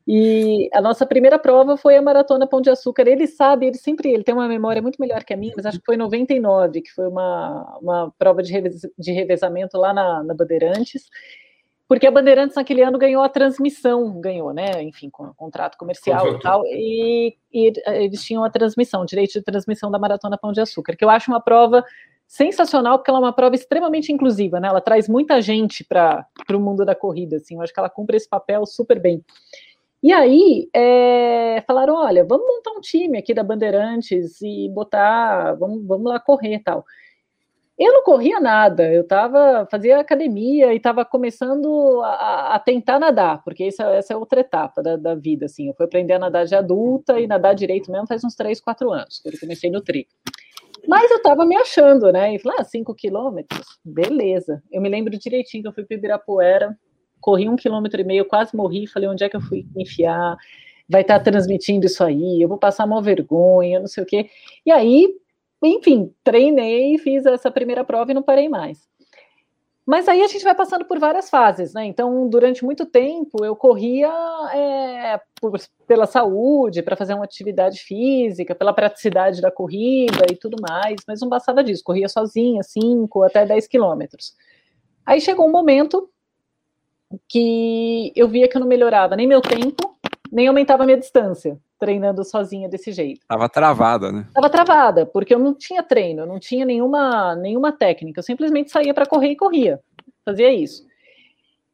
E a nossa primeira prova foi a Maratona Pão de Açúcar. Ele sabe, ele sempre ele tem uma memória muito melhor que a minha, mas acho que foi em 99, que foi uma, uma prova de, revez, de revezamento lá na, na Bandeirantes porque a Bandeirantes naquele ano ganhou a transmissão, ganhou, né? Enfim, com contrato comercial e tal, e, e, eles tinham a transmissão, direito de transmissão da Maratona Pão de Açúcar, que eu acho uma prova sensacional, porque ela é uma prova extremamente inclusiva, né? Ela traz muita gente para o mundo da corrida, assim, eu acho que ela cumpre esse papel super bem. E aí é, falaram: olha, vamos montar um time aqui da Bandeirantes e botar, vamos, vamos lá correr tal. Eu não corria nada, eu tava, fazia academia e estava começando a, a, tentar nadar, porque essa, essa é outra etapa da, da, vida, assim, eu fui aprender a nadar de adulta e nadar direito mesmo faz uns 3, 4 anos, que eu comecei no tri. Mas eu estava me achando, né, e falei, ah, 5 quilômetros, beleza. Eu me lembro direitinho que eu fui para Ibirapuera, corri um quilômetro e meio, quase morri, falei, onde é que eu fui enfiar? Vai estar tá transmitindo isso aí, eu vou passar uma vergonha, não sei o quê. E aí, enfim, treinei, fiz essa primeira prova e não parei mais. Mas aí a gente vai passando por várias fases, né? Então, durante muito tempo, eu corria é, por, pela saúde, para fazer uma atividade física, pela praticidade da corrida e tudo mais, mas não bastava disso, corria sozinha, 5 até 10 quilômetros. Aí chegou um momento que eu via que eu não melhorava nem meu tempo, nem aumentava minha distância, treinando sozinha desse jeito. Tava travada, né? Tava travada, porque eu não tinha treino, eu não tinha nenhuma, nenhuma técnica, eu simplesmente saía para correr e corria, fazia isso.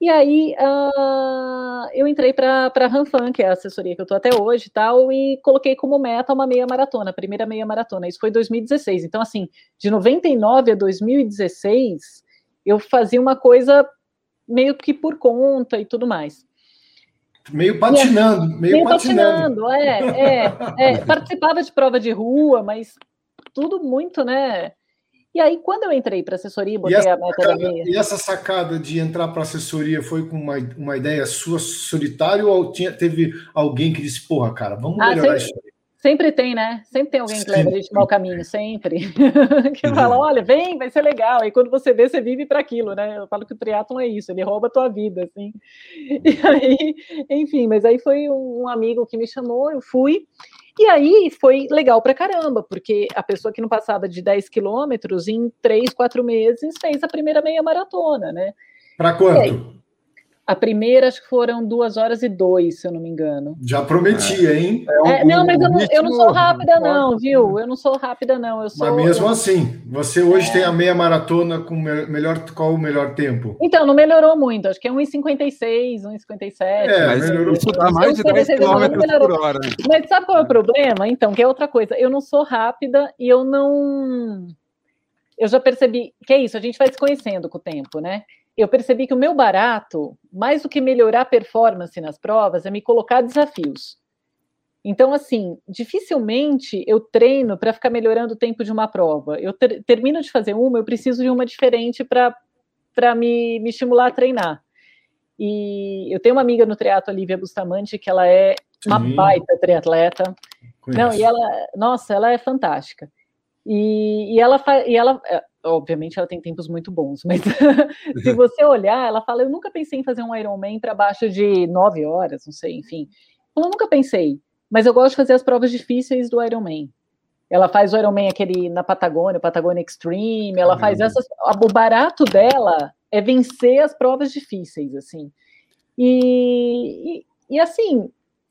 E aí uh, eu entrei para a Ranfan, que é a assessoria que eu estou até hoje e tal, e coloquei como meta uma meia maratona, a primeira meia maratona. Isso foi 2016. Então, assim, de 99 a 2016, eu fazia uma coisa meio que por conta e tudo mais. Meio patinando, meio, meio patinando. patinando. É, é, é, Participava de prova de rua, mas tudo muito, né? E aí, quando eu entrei para assessoria, botei a meta sacada, da meia. E essa sacada de entrar para assessoria foi com uma, uma ideia sua solitária ou tinha, teve alguém que disse, porra, cara, vamos ah, melhorar sempre, isso aí? Sempre tem, né? Sempre tem alguém que leva a gente mau caminho, sempre. que uhum. fala, olha, vem, vai ser legal. E quando você vê, você vive para aquilo, né? Eu falo que o triatlon é isso, ele rouba a tua vida, assim. E aí, enfim, mas aí foi um amigo que me chamou, eu fui. E aí foi legal pra caramba, porque a pessoa que não passava de 10 quilômetros, em 3, 4 meses, fez a primeira meia maratona, né? Para quanto? A primeira, acho que foram duas horas e dois, se eu não me engano. Já prometia, hein? É, é, não, mas eu não, eu não, sou rápida, não, viu? Eu não sou rápida, não. Eu sou, mas mesmo eu... assim, você hoje é... tem a meia maratona com melhor, qual o melhor tempo? Então, não melhorou muito. Acho que é 1,56, 1,57. É, mas melhorou. Isso dá mais de 10 km por hora. Mas sabe qual é o problema? Então, que é outra coisa. Eu não sou rápida e eu não eu já percebi que é isso, a gente vai se conhecendo com o tempo, né? Eu percebi que o meu barato, mais do que melhorar a performance nas provas, é me colocar desafios. Então, assim, dificilmente eu treino para ficar melhorando o tempo de uma prova. Eu ter, termino de fazer uma, eu preciso de uma diferente para me, me estimular a treinar. E eu tenho uma amiga no triatlo, a Lívia Bustamante, que ela é uma Sim. baita triatleta. Não, e ela, nossa, ela é fantástica. E, e ela, e ela, obviamente ela tem tempos muito bons, mas se você olhar, ela fala: Eu nunca pensei em fazer um Ironman para baixo de nove horas, não sei, enfim. Eu nunca pensei, mas eu gosto de fazer as provas difíceis do Ironman. Ela faz o Ironman aquele na Patagônia, o Patagônia Extreme, ela faz essas. O barato dela é vencer as provas difíceis, assim. E, e, e assim,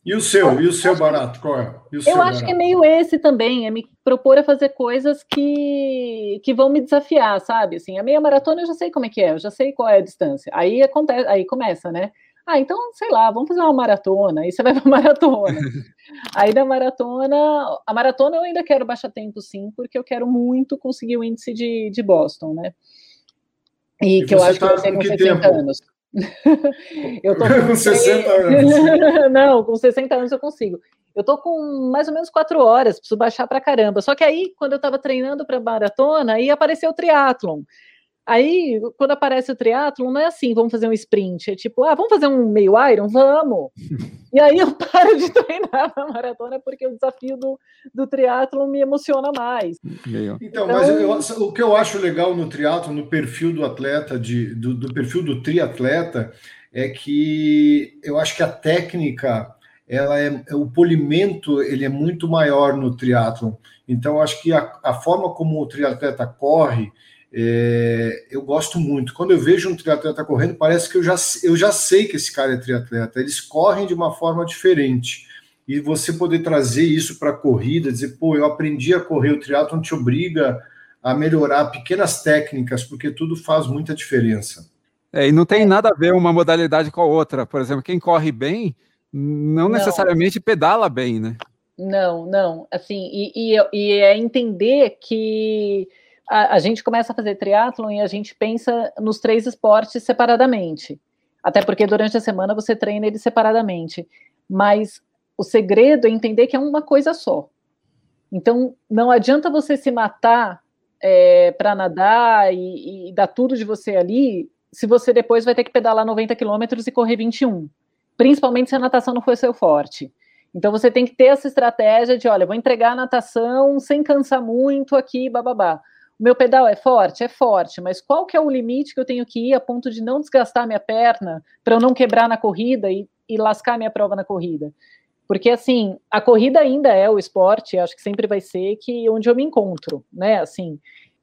e o seu? E o seu barato? Qual é? eu acho barato? que é meio esse também, é me propor a fazer coisas que, que vão me desafiar, sabe? Assim, a meia maratona eu já sei como é que é, eu já sei qual é a distância. Aí acontece, aí começa, né? Ah, então, sei lá, vamos fazer uma maratona. Aí você vai para maratona. aí da maratona, a maratona eu ainda quero baixar tempo, sim, porque eu quero muito conseguir o índice de, de Boston, né? E, e que eu acho tá que eu tenho com 60 tempo? anos. eu tô com, com 60 anos. Não, com 60 anos eu consigo. Eu tô com mais ou menos quatro horas, preciso baixar para caramba. Só que aí, quando eu estava treinando para maratona, aí apareceu o triatlon. Aí, quando aparece o triatlo, não é assim, vamos fazer um sprint. É tipo, ah, vamos fazer um meio iron? Vamos! e aí eu paro de treinar na maratona porque o desafio do, do triatlo me emociona mais. Então, então mas eu, o que eu acho legal no triatlo, no perfil do atleta, de, do, do perfil do triatleta, é que eu acho que a técnica ela é o polimento ele é muito maior no triatlo então acho que a, a forma como o triatleta corre é, eu gosto muito. Quando eu vejo um triatleta correndo, parece que eu já, eu já sei que esse cara é triatleta. Eles correm de uma forma diferente. E você poder trazer isso para a corrida, dizer, pô, eu aprendi a correr, o triatlon te obriga a melhorar pequenas técnicas, porque tudo faz muita diferença. É, e não tem nada a ver uma modalidade com a outra. Por exemplo, quem corre bem, não, não. necessariamente pedala bem, né? Não, não. Assim, e, e, e é entender que a, a gente começa a fazer triatlon e a gente pensa nos três esportes separadamente. Até porque durante a semana você treina eles separadamente. Mas o segredo é entender que é uma coisa só. Então, não adianta você se matar é, para nadar e, e, dar tudo de você ali, se você depois vai ter que pedalar 90 quilômetros e correr 21. Principalmente se a natação não for seu forte. Então, você tem que ter essa estratégia de, olha, vou entregar a natação sem cansar muito aqui, bababá. Meu pedal é forte? É forte, mas qual que é o limite que eu tenho que ir a ponto de não desgastar minha perna para eu não quebrar na corrida e, e lascar minha prova na corrida? Porque, assim, a corrida ainda é o esporte, acho que sempre vai ser que onde eu me encontro, né? Assim,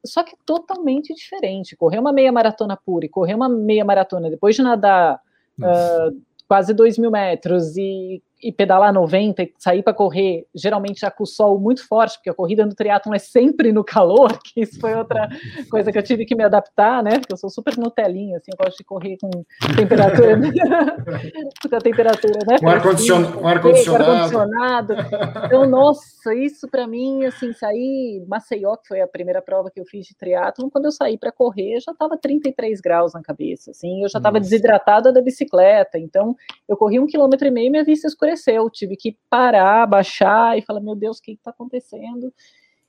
só que totalmente diferente. Correr uma meia maratona pura e correr uma meia maratona depois de nadar uh, quase dois mil metros e e pedalar 90 e sair para correr, geralmente já com o sol muito forte, porque a corrida no triatlon é sempre no calor, que isso foi outra coisa que eu tive que me adaptar, né? Porque eu sou super Nutelinha, assim, eu gosto de correr com temperatura, com a temperatura, né? Com ar-condicionado. Ar -condicionado. Então, nossa, isso para mim, assim, sair Maceió, que foi a primeira prova que eu fiz de triatlon, quando eu saí para correr, já estava 33 graus na cabeça, assim, eu já estava desidratada da bicicleta, então eu corri um quilômetro e meio e minha vista escureceu escureceu, tive que parar, baixar e falar, meu Deus, o que está acontecendo?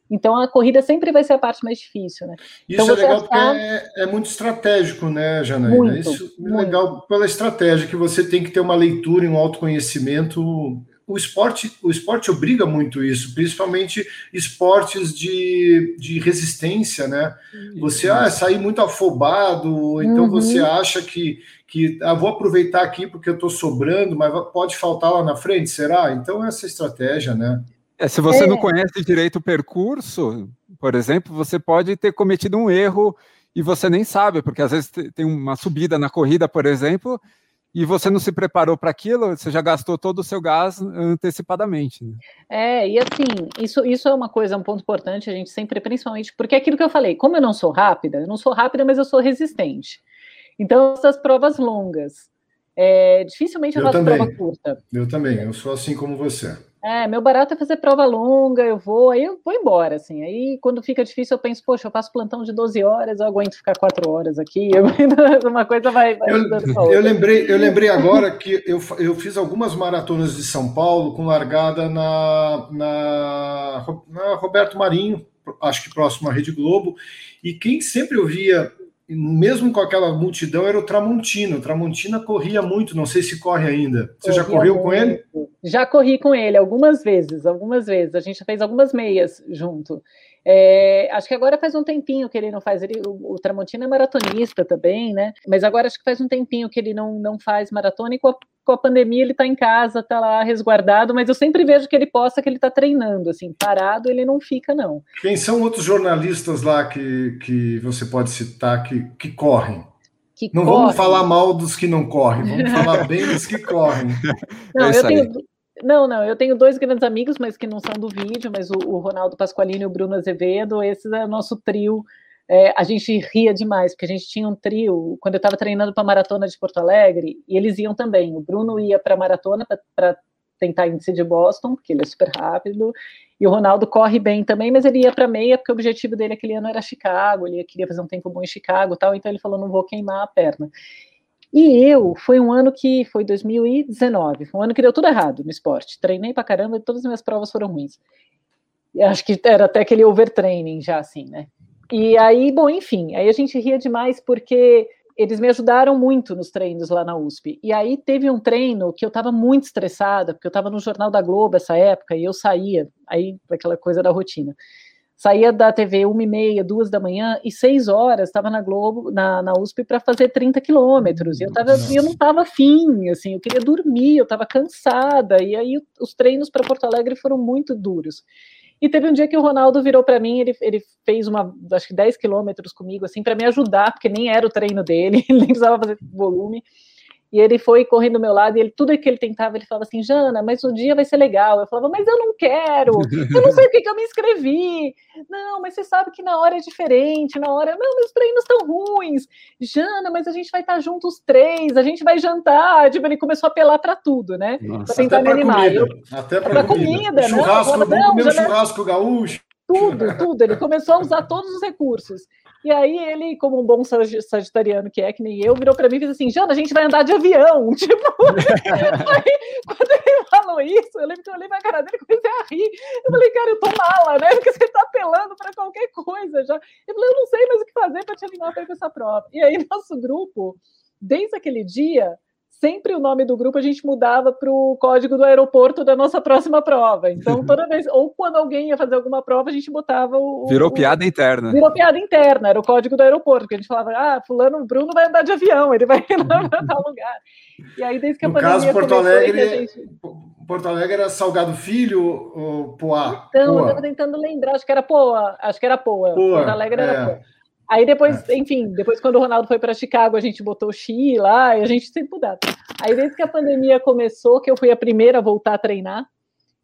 Então a corrida sempre vai ser a parte mais difícil, né? Isso então, é legal achar... porque é, é, muito estratégico, né, Janaína? Muito, Isso é muito. legal pela estratégia que você tem que ter uma leitura e um autoconhecimento. O esporte, o esporte obriga muito isso, principalmente esportes de, de resistência, né? Você ah, sair muito afobado, então uhum. você acha que que ah, vou aproveitar aqui porque eu estou sobrando, mas pode faltar lá na frente, será? Então, essa estratégia, né? É, se você é. não conhece direito o percurso, por exemplo, você pode ter cometido um erro e você nem sabe, porque às vezes tem uma subida na corrida, por exemplo, e você não se preparou para aquilo, você já gastou todo o seu gás antecipadamente. Né? É, e assim, isso, isso é uma coisa, um ponto importante, a gente sempre, principalmente, porque é aquilo que eu falei, como eu não sou rápida, eu não sou rápida, mas eu sou resistente. Então, essas provas longas. É, dificilmente eu, eu faço também. prova curta. Eu também, eu sou assim como você. É, meu barato é fazer prova longa, eu vou, aí eu vou embora, assim. Aí, quando fica difícil, eu penso, poxa, eu faço plantão de 12 horas, eu aguento ficar 4 horas aqui, uma coisa vai, vai eu, eu, lembrei, eu lembrei agora que eu, eu fiz algumas maratonas de São Paulo com largada na, na, na Roberto Marinho, acho que próximo à Rede Globo, e quem sempre ouvia mesmo com aquela multidão, era o Tramontina. O Tramontina corria muito, não sei se corre ainda. Você corria já correu muito. com ele? Já corri com ele algumas vezes, algumas vezes. A gente já fez algumas meias junto. É, acho que agora faz um tempinho que ele não faz. Ele, o, o Tramontina é maratonista também, né? Mas agora acho que faz um tempinho que ele não, não faz maratona e com a, com a pandemia ele está em casa, está lá resguardado. Mas eu sempre vejo que ele posta que ele está treinando, assim, parado ele não fica, não. Quem são outros jornalistas lá que, que você pode citar que, que correm? Que não correm. vamos falar mal dos que não correm, vamos falar bem dos que correm. Não, é eu tenho, não, não, eu tenho dois grandes amigos, mas que não são do vídeo, mas o, o Ronaldo Pasqualini e o Bruno Azevedo, esse é o nosso trio. É, a gente ria demais, porque a gente tinha um trio, quando eu estava treinando para a maratona de Porto Alegre, e eles iam também. O Bruno ia para a maratona para tentar índice de Boston, porque ele é super rápido, e o Ronaldo corre bem também, mas ele ia para meia, porque o objetivo dele aquele ano era Chicago, ele queria fazer um tempo bom em Chicago tal, então ele falou, não vou queimar a perna. E eu, foi um ano que, foi 2019, foi um ano que deu tudo errado no esporte. Treinei pra caramba e todas as minhas provas foram ruins. E acho que era até aquele overtraining já, assim, né? E aí, bom, enfim, aí a gente ria demais porque eles me ajudaram muito nos treinos lá na USP. E aí teve um treino que eu estava muito estressada, porque eu estava no Jornal da Globo essa época e eu saía, aí aquela coisa da rotina saía da TV uma e meia, duas da manhã, e seis horas estava na Globo, na, na USP, para fazer 30 quilômetros. E eu, tava, eu não estava afim, assim, eu queria dormir, eu estava cansada. E aí os treinos para Porto Alegre foram muito duros. E teve um dia que o Ronaldo virou para mim, ele, ele fez uma, acho que 10 quilômetros comigo, assim, para me ajudar, porque nem era o treino dele, ele nem precisava fazer volume. E ele foi correndo do meu lado e ele, tudo que ele tentava, ele falava assim, Jana, mas o dia vai ser legal. Eu falava, mas eu não quero, eu não sei o que, que eu me inscrevi. Não, mas você sabe que na hora é diferente, na hora, não, meus treinos estão ruins. Jana, mas a gente vai estar juntos três, a gente vai jantar. Tipo, ele começou a apelar para tudo, né? Para tentar me animar. Comida. Eu, Até para comida. comida. Churrasco, não, vamos comer um churrasco gaúcho. Tudo, tudo. Ele começou a usar todos os recursos. E aí ele, como um bom sagitariano que é, que nem eu, virou para mim e fez assim, Jana, a gente vai andar de avião. Tipo, aí, quando ele falou isso, eu lembro que eu olhei pra cara dele e comecei a rir. Eu falei, cara, eu tô mala, né? Porque você tá apelando para qualquer coisa já. Eu falei, eu não sei mais o que fazer para te animar para ir pra essa prova. E aí, nosso grupo, desde aquele dia, sempre o nome do grupo a gente mudava para o código do aeroporto da nossa próxima prova. Então, toda vez, ou quando alguém ia fazer alguma prova, a gente botava o. Virou o, piada interna. Virou piada interna, era o código do aeroporto, porque a gente falava, ah, fulano, Bruno vai andar de avião, ele vai andar para tal lugar. E aí, desde que a no pandemia caso, Porto Alegre, gente... Porto Alegre era Salgado Filho ou Poá? Então, Poa. eu estava tentando lembrar, acho que era Poa, acho que era Poa. Poa Porto Alegre era é. Poa. Aí depois, é. enfim, depois quando o Ronaldo foi para Chicago, a gente botou o Xi lá e a gente sempre mudava. Aí desde que a pandemia começou, que eu fui a primeira a voltar a treinar,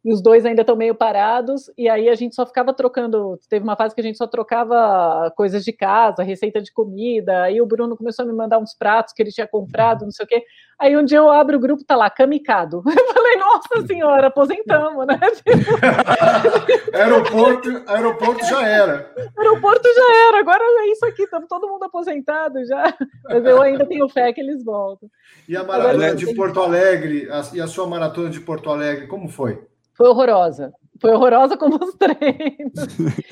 e os dois ainda estão meio parados, e aí a gente só ficava trocando. Teve uma fase que a gente só trocava coisas de casa, receita de comida. Aí o Bruno começou a me mandar uns pratos que ele tinha comprado, não sei o quê. Aí um dia eu abro o grupo, tá lá, kamikado. Eu falei, nossa senhora, aposentamos, né? aeroporto, aeroporto já era. Aeroporto já era, agora é isso aqui, estamos todo mundo aposentado já. Mas eu ainda tenho fé que eles voltam. E a maratona de Porto Alegre, a, e a sua maratona de Porto Alegre, como foi? Foi horrorosa. Foi horrorosa como os treinos.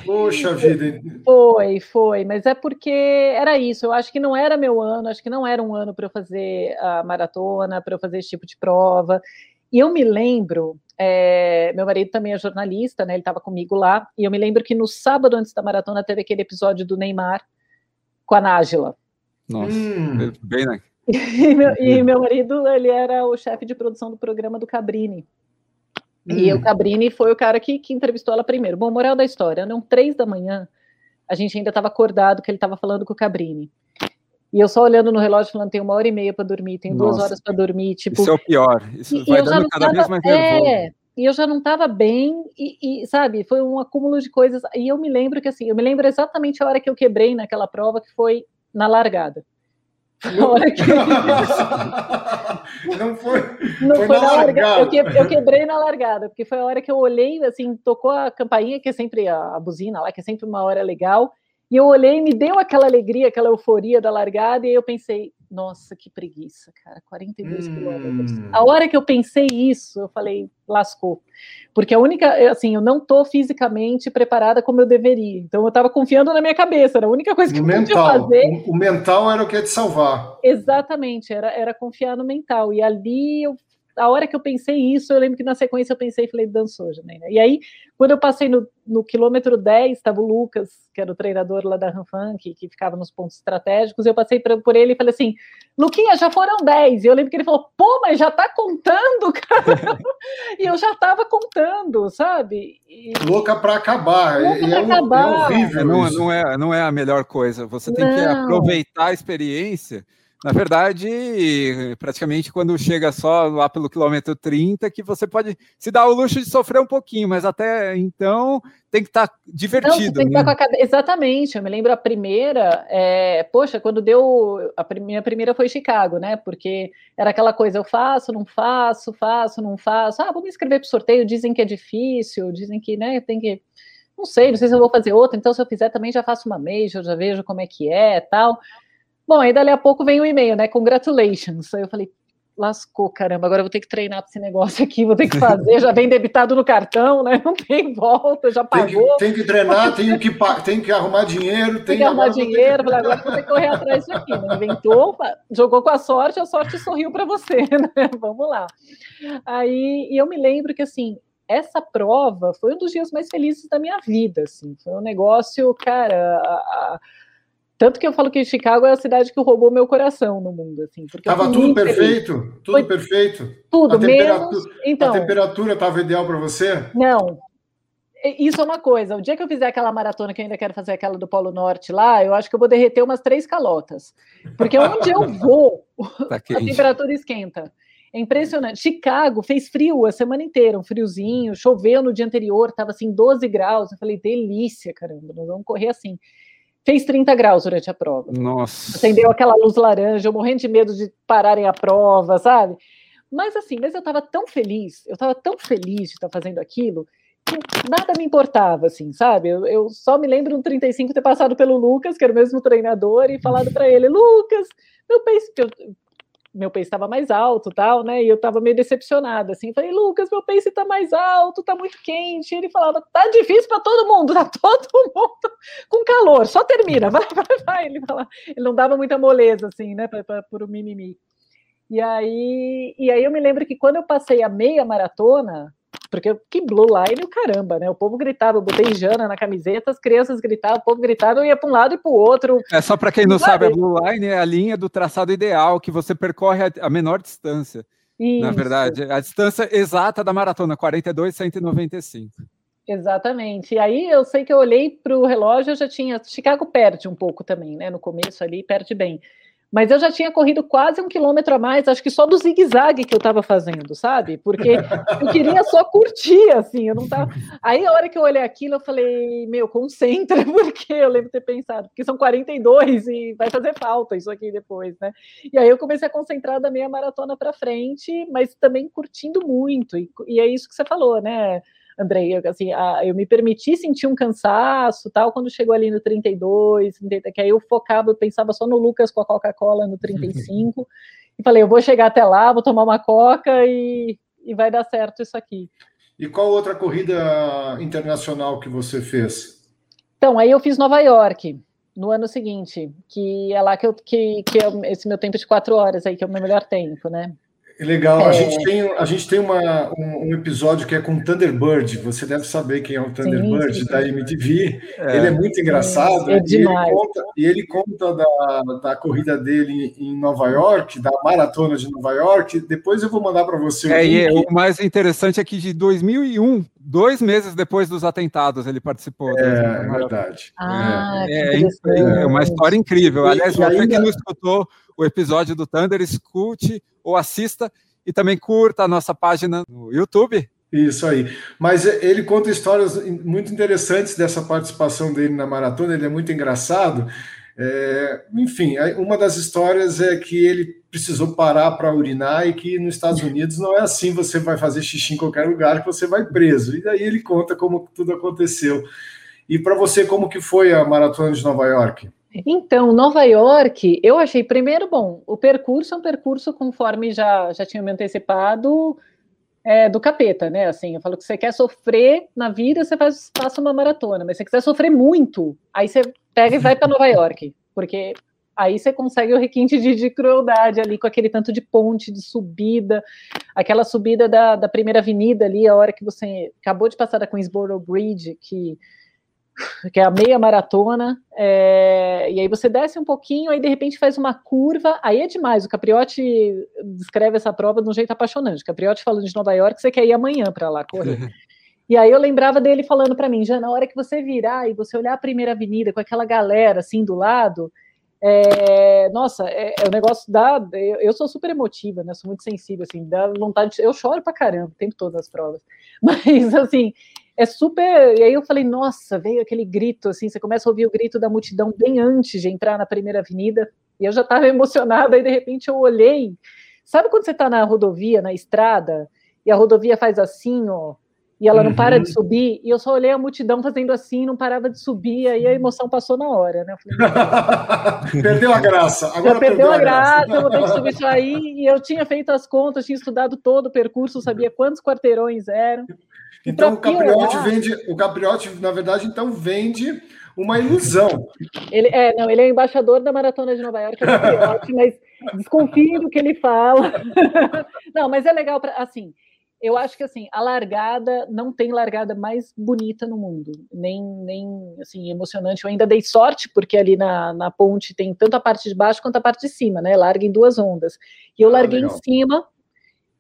Poxa vida. Foi, foi, mas é porque era isso. Eu acho que não era meu ano, acho que não era um ano para eu fazer a maratona, para eu fazer esse tipo de prova. E eu me lembro, é, meu marido também é jornalista, né? Ele estava comigo lá, e eu me lembro que no sábado antes da maratona teve aquele episódio do Neymar com a Nájila. Nossa, hum. bem, né? E meu, e meu marido, ele era o chefe de produção do programa do Cabrini. Hum. E o hum. Cabrini foi o cara que, que entrevistou ela primeiro. Bom, moral da história, não três da manhã, a gente ainda estava acordado que ele estava falando com o Cabrini. E eu só olhando no relógio falando, tem uma hora e meia para dormir, tem duas horas para dormir, tipo... Isso é o pior, isso e, vai e dando cada tava, vez mais nervoso. É, e eu já não estava bem, e, e, sabe, foi um acúmulo de coisas, e eu me lembro que, assim, eu me lembro exatamente a hora que eu quebrei naquela prova, que foi na largada. Que... não foi. Não foi, foi na, largada. largada. Eu, quebrei na largada, porque foi a hora que eu olhei, assim, tocou a campainha, que é sempre a, a buzina lá, que é sempre uma hora legal. E eu olhei, me deu aquela alegria, aquela euforia da largada, e eu pensei, nossa, que preguiça, cara, 42 hum. quilômetros. A hora que eu pensei isso, eu falei, lascou. Porque a única, assim, eu não tô fisicamente preparada como eu deveria. Então eu estava confiando na minha cabeça, era a única coisa que o eu mental. podia fazer. O, o mental era o que ia te salvar. Exatamente, era, era confiar no mental. E ali eu a hora que eu pensei isso, eu lembro que na sequência eu pensei e falei, dançou, Janaína. E aí, quando eu passei no, no quilômetro 10, estava o Lucas, que era o treinador lá da Ranfan, que, que ficava nos pontos estratégicos, eu passei pra, por ele e falei assim, Luquinha, já foram 10. E eu lembro que ele falou, pô, mas já tá contando, cara. e eu já tava contando, sabe? E... Louca para acabar. Louca e pra é, acabar. é horrível. Não, não, é, não é a melhor coisa. Você tem não. que aproveitar a experiência na verdade, praticamente quando chega só lá pelo quilômetro 30, que você pode se dar o luxo de sofrer um pouquinho, mas até então tem que estar tá divertido. Não, né? tá. Exatamente, eu me lembro a primeira, é... poxa, quando deu. A minha primeira foi Chicago, né? Porque era aquela coisa, eu faço, não faço, faço, não faço. Ah, vou me inscrever para o sorteio, dizem que é difícil, dizem que né, tem que. Não sei, não sei se eu vou fazer outra, então se eu fizer também já faço uma major, já vejo como é que é tal. Bom, aí dali a pouco vem o e-mail, né? Congratulations. Aí eu falei, lascou, caramba, agora eu vou ter que treinar para esse negócio aqui, vou ter que fazer, já vem debitado no cartão, né? Não tem volta, já pagou. Tem que, tem que treinar, tem que, tem que arrumar dinheiro, tem, tem que arrumar dinheiro, falei, agora vou ter que correr atrás disso aqui. Né? Inventou, jogou com a sorte, a sorte sorriu para você, né? Vamos lá. Aí, e eu me lembro que assim, essa prova foi um dos dias mais felizes da minha vida, assim, foi um negócio, cara, a, a tanto que eu falo que Chicago é a cidade que roubou meu coração no mundo, assim. Porque Tava tudo perfeito, feliz. tudo Foi perfeito. Tudo, a menos... Então, a temperatura estava ideal para você? Não. Isso é uma coisa. O dia que eu fizer aquela maratona, que eu ainda quero fazer aquela do Polo Norte lá, eu acho que eu vou derreter umas três calotas. Porque onde eu vou, tá a temperatura esquenta. É impressionante. Chicago fez frio a semana inteira, um friozinho, choveu no dia anterior, estava assim 12 graus. Eu falei, delícia, caramba, nós vamos correr assim fez 30 graus durante a prova. Nossa. Acendeu aquela luz laranja, eu morrendo de medo de pararem a prova, sabe? Mas assim, mas eu estava tão feliz, eu estava tão feliz de estar fazendo aquilo, nada me importava, assim, sabe? Eu, eu, só me lembro no 35 ter passado pelo Lucas, que era o mesmo treinador, e falado para ele, Lucas, meu pace, eu, meu pace estava mais alto, tal, né? E eu estava meio decepcionada, assim. Falei, Lucas, meu pace está mais alto, está muito quente. E ele falava, tá difícil para todo mundo, tá todo mundo com calor, só termina, vai, vai, vai. Ele, falava, ele não dava muita moleza, assim, né, para o mimimi. E aí, e aí eu me lembro que quando eu passei a meia maratona, porque que blue line o caramba, né? O povo gritava, eu botei Jana na camiseta, as crianças gritavam, o povo gritava, eu ia para um lado e para o outro. É só para quem não sabe, a blue line é a linha do traçado ideal que você percorre a, a menor distância. Isso. Na verdade, a distância exata da maratona, 42, 195. Exatamente. E aí eu sei que eu olhei para o relógio, eu já tinha. Chicago perde um pouco também, né? No começo ali, perde bem mas eu já tinha corrido quase um quilômetro a mais, acho que só do zigue-zague que eu estava fazendo, sabe? Porque eu queria só curtir, assim, eu não tava. Aí a hora que eu olhei aquilo, eu falei, meu, concentra, porque eu lembro de ter pensado, porque são 42 e vai fazer falta isso aqui depois, né? E aí eu comecei a concentrar da meia maratona para frente, mas também curtindo muito, e, e é isso que você falou, né? Andrei, assim, a, eu me permiti sentir um cansaço, tal, quando chegou ali no 32, 30, que aí eu focava, eu pensava só no Lucas com a Coca-Cola no 35, e falei, eu vou chegar até lá, vou tomar uma Coca e, e vai dar certo isso aqui. E qual outra corrida internacional que você fez? Então, aí eu fiz Nova York, no ano seguinte, que é lá que, eu, que, que é esse meu tempo de quatro horas aí, que é o meu melhor tempo, né? Legal. É... A gente tem, a gente tem uma, um, um, episódio que é com Thunderbird. Você deve saber quem é o Thunderbird sim, sim. da MTV. É. Ele é muito engraçado. É e, ele conta, e ele conta da, da corrida dele em Nova York, da maratona de Nova York. Depois eu vou mandar para você. É, e o mais interessante é que de 2001, dois meses depois dos atentados, ele participou. É, é verdade. Ah, é, é, é, uma história incrível. Aliás, você ainda... que não escutou o episódio do Thunder, escute ou assista e também curta a nossa página no YouTube. Isso aí. Mas ele conta histórias muito interessantes dessa participação dele na maratona, ele é muito engraçado. É, enfim, uma das histórias é que ele precisou parar para urinar e que nos Estados Unidos não é assim, você vai fazer xixi em qualquer lugar que você vai preso. E daí ele conta como tudo aconteceu. E para você, como que foi a maratona de Nova York? Então, Nova York, eu achei primeiro bom. O percurso é um percurso conforme já já tinha me antecipado é, do capeta, né? Assim, eu falo que você quer sofrer na vida, você faz faça uma maratona, mas se você quiser sofrer muito, aí você pega e vai para Nova York, porque aí você consegue o requinte de, de, crueldade ali com aquele tanto de ponte, de subida, aquela subida da, da primeira avenida ali, a hora que você acabou de passar da Queensboro Bridge, que que é a meia maratona, é, e aí você desce um pouquinho, aí de repente faz uma curva, aí é demais. O Capriotti descreve essa prova de um jeito apaixonante. O Capriotti falando de Nova York, você quer ir amanhã para lá correr. E aí eu lembrava dele falando para mim, já na hora que você virar e você olhar a primeira avenida com aquela galera assim do lado, é, nossa, é, é, o negócio da. Eu, eu, sou super emotiva, né? Sou muito sensível, assim, dá vontade. De, eu choro pra caramba o tempo todo nas provas. Mas, assim, é super. E aí eu falei, nossa, veio aquele grito, assim, você começa a ouvir o grito da multidão bem antes de entrar na primeira avenida, e eu já estava emocionada, e de repente eu olhei. Sabe quando você está na rodovia, na estrada, e a rodovia faz assim, ó, e ela não para de uhum. subir, e eu só olhei a multidão fazendo assim, não parava de subir, aí a emoção passou na hora, né? Falei, perdeu a graça. Agora perdeu, perdeu a graça, graça, eu vou ter que subir isso aí, e eu tinha feito as contas, tinha estudado todo o percurso, sabia quantos quarteirões eram. Então o Capriotti vende, o Capriotti, na verdade, então vende uma ilusão. Ele é, não, ele é embaixador da maratona de Nova York, é Capriotti, mas desconfio do que ele fala. não, mas é legal para assim. Eu acho que assim, a largada não tem largada mais bonita no mundo, nem, nem assim, emocionante. Eu ainda dei sorte, porque ali na, na ponte tem tanto a parte de baixo quanto a parte de cima, né? Larga em duas ondas. E eu ah, larguei legal. em cima,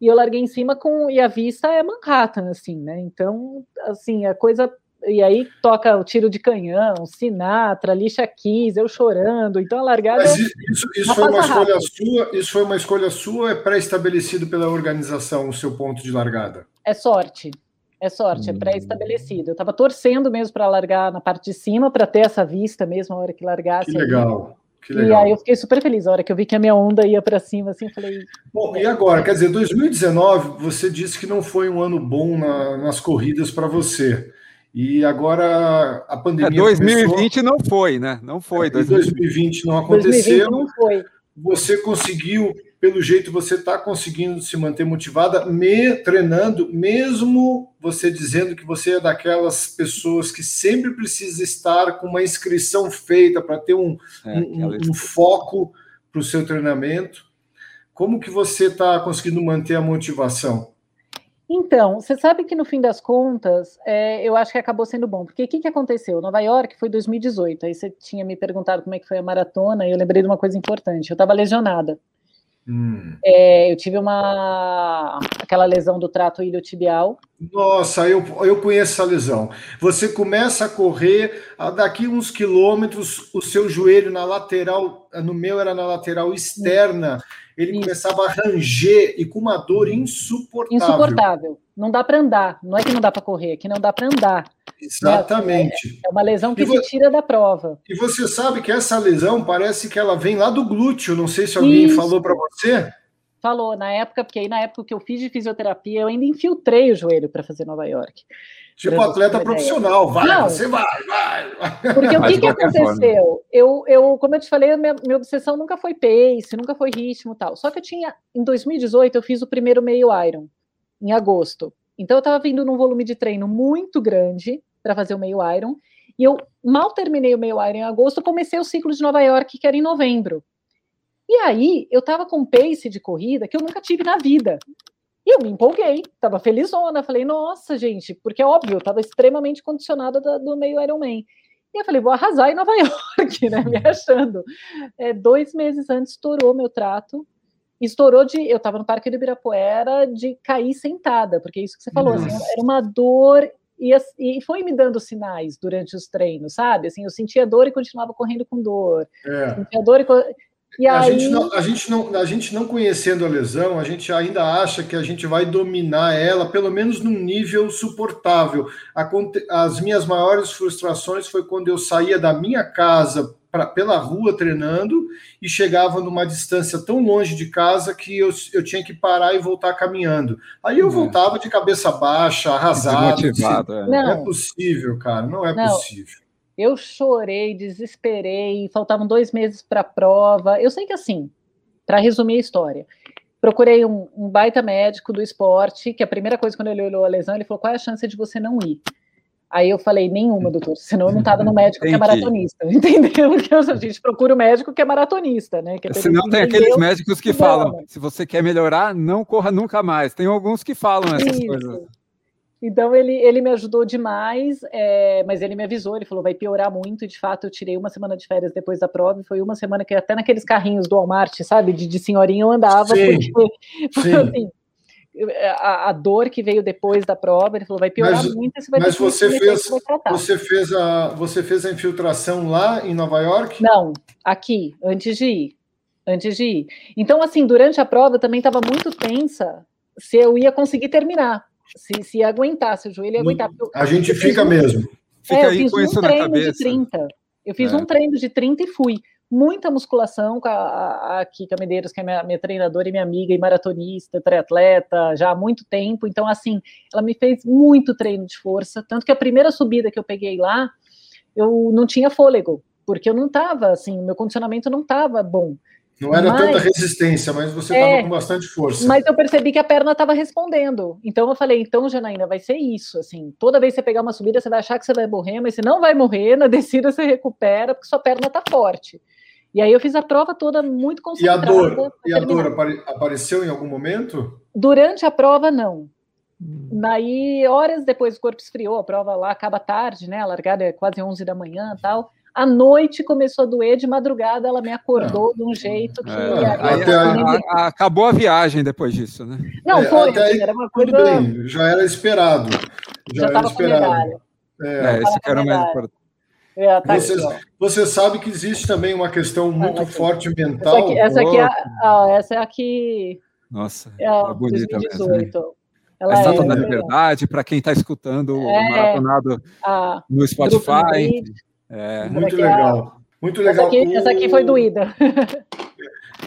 e eu larguei em cima com e a vista é Manhattan, assim, né? Então, assim, a coisa e aí toca o tiro de canhão, Sinatra, Lixa Keys, eu chorando, então a largada. Mas isso, isso foi uma escolha sua? Isso foi uma escolha sua? É pré-estabelecido pela organização o seu ponto de largada? É sorte. É sorte, é hum. pré-estabelecido. Eu estava torcendo mesmo para largar na parte de cima, para ter essa vista mesmo a hora que largasse. Que legal. E aí eu fiquei super feliz. A hora que eu vi que a minha onda ia para cima, assim, falei. Bom, e agora? Quer dizer, 2019, você disse que não foi um ano bom na, nas corridas para você. E agora a pandemia. É, 2020 começou... não foi, né? Não foi. É, 2020 não aconteceu. 2020 não foi. Você conseguiu pelo jeito você está conseguindo se manter motivada, me treinando, mesmo você dizendo que você é daquelas pessoas que sempre precisa estar com uma inscrição feita para ter um, é, um, um foco para o seu treinamento. Como que você está conseguindo manter a motivação? Então, você sabe que no fim das contas, é, eu acho que acabou sendo bom, porque o que, que aconteceu? Nova York foi 2018, aí você tinha me perguntado como é que foi a maratona, e eu lembrei de uma coisa importante, eu estava lesionada. Hum. É, eu tive uma aquela lesão do trato iliotibial. Nossa, eu, eu conheço essa lesão. Você começa a correr, a daqui uns quilômetros, o seu joelho na lateral, no meu era na lateral externa, ele Isso. começava a ranger e com uma dor insuportável. Insuportável. Não dá para andar. Não é que não dá para correr, é que não dá para andar. Exatamente. É, é uma lesão que se tira da prova. E você sabe que essa lesão parece que ela vem lá do glúteo. Não sei se alguém Isso. falou para você. Falou, na época, porque aí na época que eu fiz de fisioterapia, eu ainda infiltrei o joelho para fazer Nova York. Tipo atleta profissional, vai, não, você vai, vai. Porque o que, que aconteceu? Eu, eu, como eu te falei, minha, minha obsessão nunca foi pace, nunca foi ritmo tal. Só que eu tinha, em 2018, eu fiz o primeiro meio Iron, em agosto. Então eu estava vindo num volume de treino muito grande para fazer o meio Iron, e eu mal terminei o meio Iron em agosto, comecei o ciclo de Nova York, que era em novembro. E aí eu estava com um pace de corrida que eu nunca tive na vida. E eu me empolguei, tava felizona, falei, nossa, gente, porque é óbvio, eu tava extremamente condicionada do, do meio Ironman. E eu falei, vou arrasar em Nova York, né, me achando. É, dois meses antes estourou meu trato, estourou de, eu tava no Parque do Ibirapuera, de cair sentada, porque é isso que você falou, assim, era uma dor e, e, foi me dando sinais durante os treinos, sabe? Assim, eu sentia dor e continuava correndo com dor. É. Sentia dor e e a, aí... gente não, a, gente não, a gente não conhecendo a lesão, a gente ainda acha que a gente vai dominar ela, pelo menos num nível suportável. As minhas maiores frustrações foi quando eu saía da minha casa pra, pela rua treinando e chegava numa distância tão longe de casa que eu, eu tinha que parar e voltar caminhando. Aí eu é. voltava de cabeça baixa, arrasado. Assim, é. Não. é possível, cara, não é não. possível. Eu chorei, desesperei, faltavam dois meses para a prova. Eu sei que assim, para resumir a história, procurei um, um, baita médico do esporte, que a primeira coisa quando ele olhou a lesão, ele falou: qual é a chance de você não ir? Aí eu falei, nenhuma, doutor, senão eu não estava no médico que é maratonista, entendeu? Porque a gente procura o médico que é maratonista, né? Que é senão tem aqueles médicos que falam, se você quer melhorar, não corra nunca mais. Tem alguns que falam essas Isso. coisas. Então ele, ele me ajudou demais, é, mas ele me avisou, ele falou, vai piorar muito, e de fato eu tirei uma semana de férias depois da prova, e foi uma semana que até naqueles carrinhos do Walmart, sabe, de, de senhorinha eu andava, sim, porque sim. assim, a, a, dor que veio depois da prova, ele falou, vai piorar mas, muito, você vai mas você fez, você fez a você fez a infiltração lá em Nova York? Não, aqui, antes de ir, antes de ir. Então assim, durante a prova eu também estava muito tensa se eu ia conseguir terminar, se, se aguentar, se o joelho ia aguentar. a gente fica um, mesmo. Fica é, eu fiz um treino de 30. Eu fiz é. um treino de 30 e fui. Muita musculação com a, a, Kika Medeiros, que é minha, minha treinadora e minha amiga e maratonista, triatleta, já há muito tempo. Então, assim, ela me fez muito treino de força. Tanto que a primeira subida que eu peguei lá, eu não tinha fôlego, porque eu não estava, assim, meu condicionamento não estava bom. Não era mas, tanta resistência, mas você estava é, com bastante força. Mas eu percebi que a perna estava respondendo. Então eu falei, então, Janaína, vai ser isso. Assim, toda vez que você pegar uma subida, você vai achar que você vai morrer, mas você não vai morrer, na descida você recupera, porque sua perna está forte. E aí eu fiz a prova toda muito concentrada. E a dor, e a dor apare apareceu em algum momento? Durante a prova, não. Hum. Daí, horas depois, o corpo esfriou, a prova lá acaba tarde, né? A largada é quase 11 da manhã tal à noite começou a doer, de madrugada ela me acordou não. de um jeito que. É, aí, a, a, acabou a viagem depois disso, né? Não, é, foi, aí, era uma coisa. Bem, já era esperado. Já, já era esperado. É, esse que era mais importante. É, tá você, você, sabe que existe também uma questão muito ah, forte mental. Essa aqui, essa, aqui é, a, essa é a que. Nossa, é, a é bonita 2018. mesmo. Ela a Estátua é, da Liberdade, para quem está escutando é, o maratonado no Spotify. É, muito legal. Muito legal. Essa aqui, essa aqui foi doída.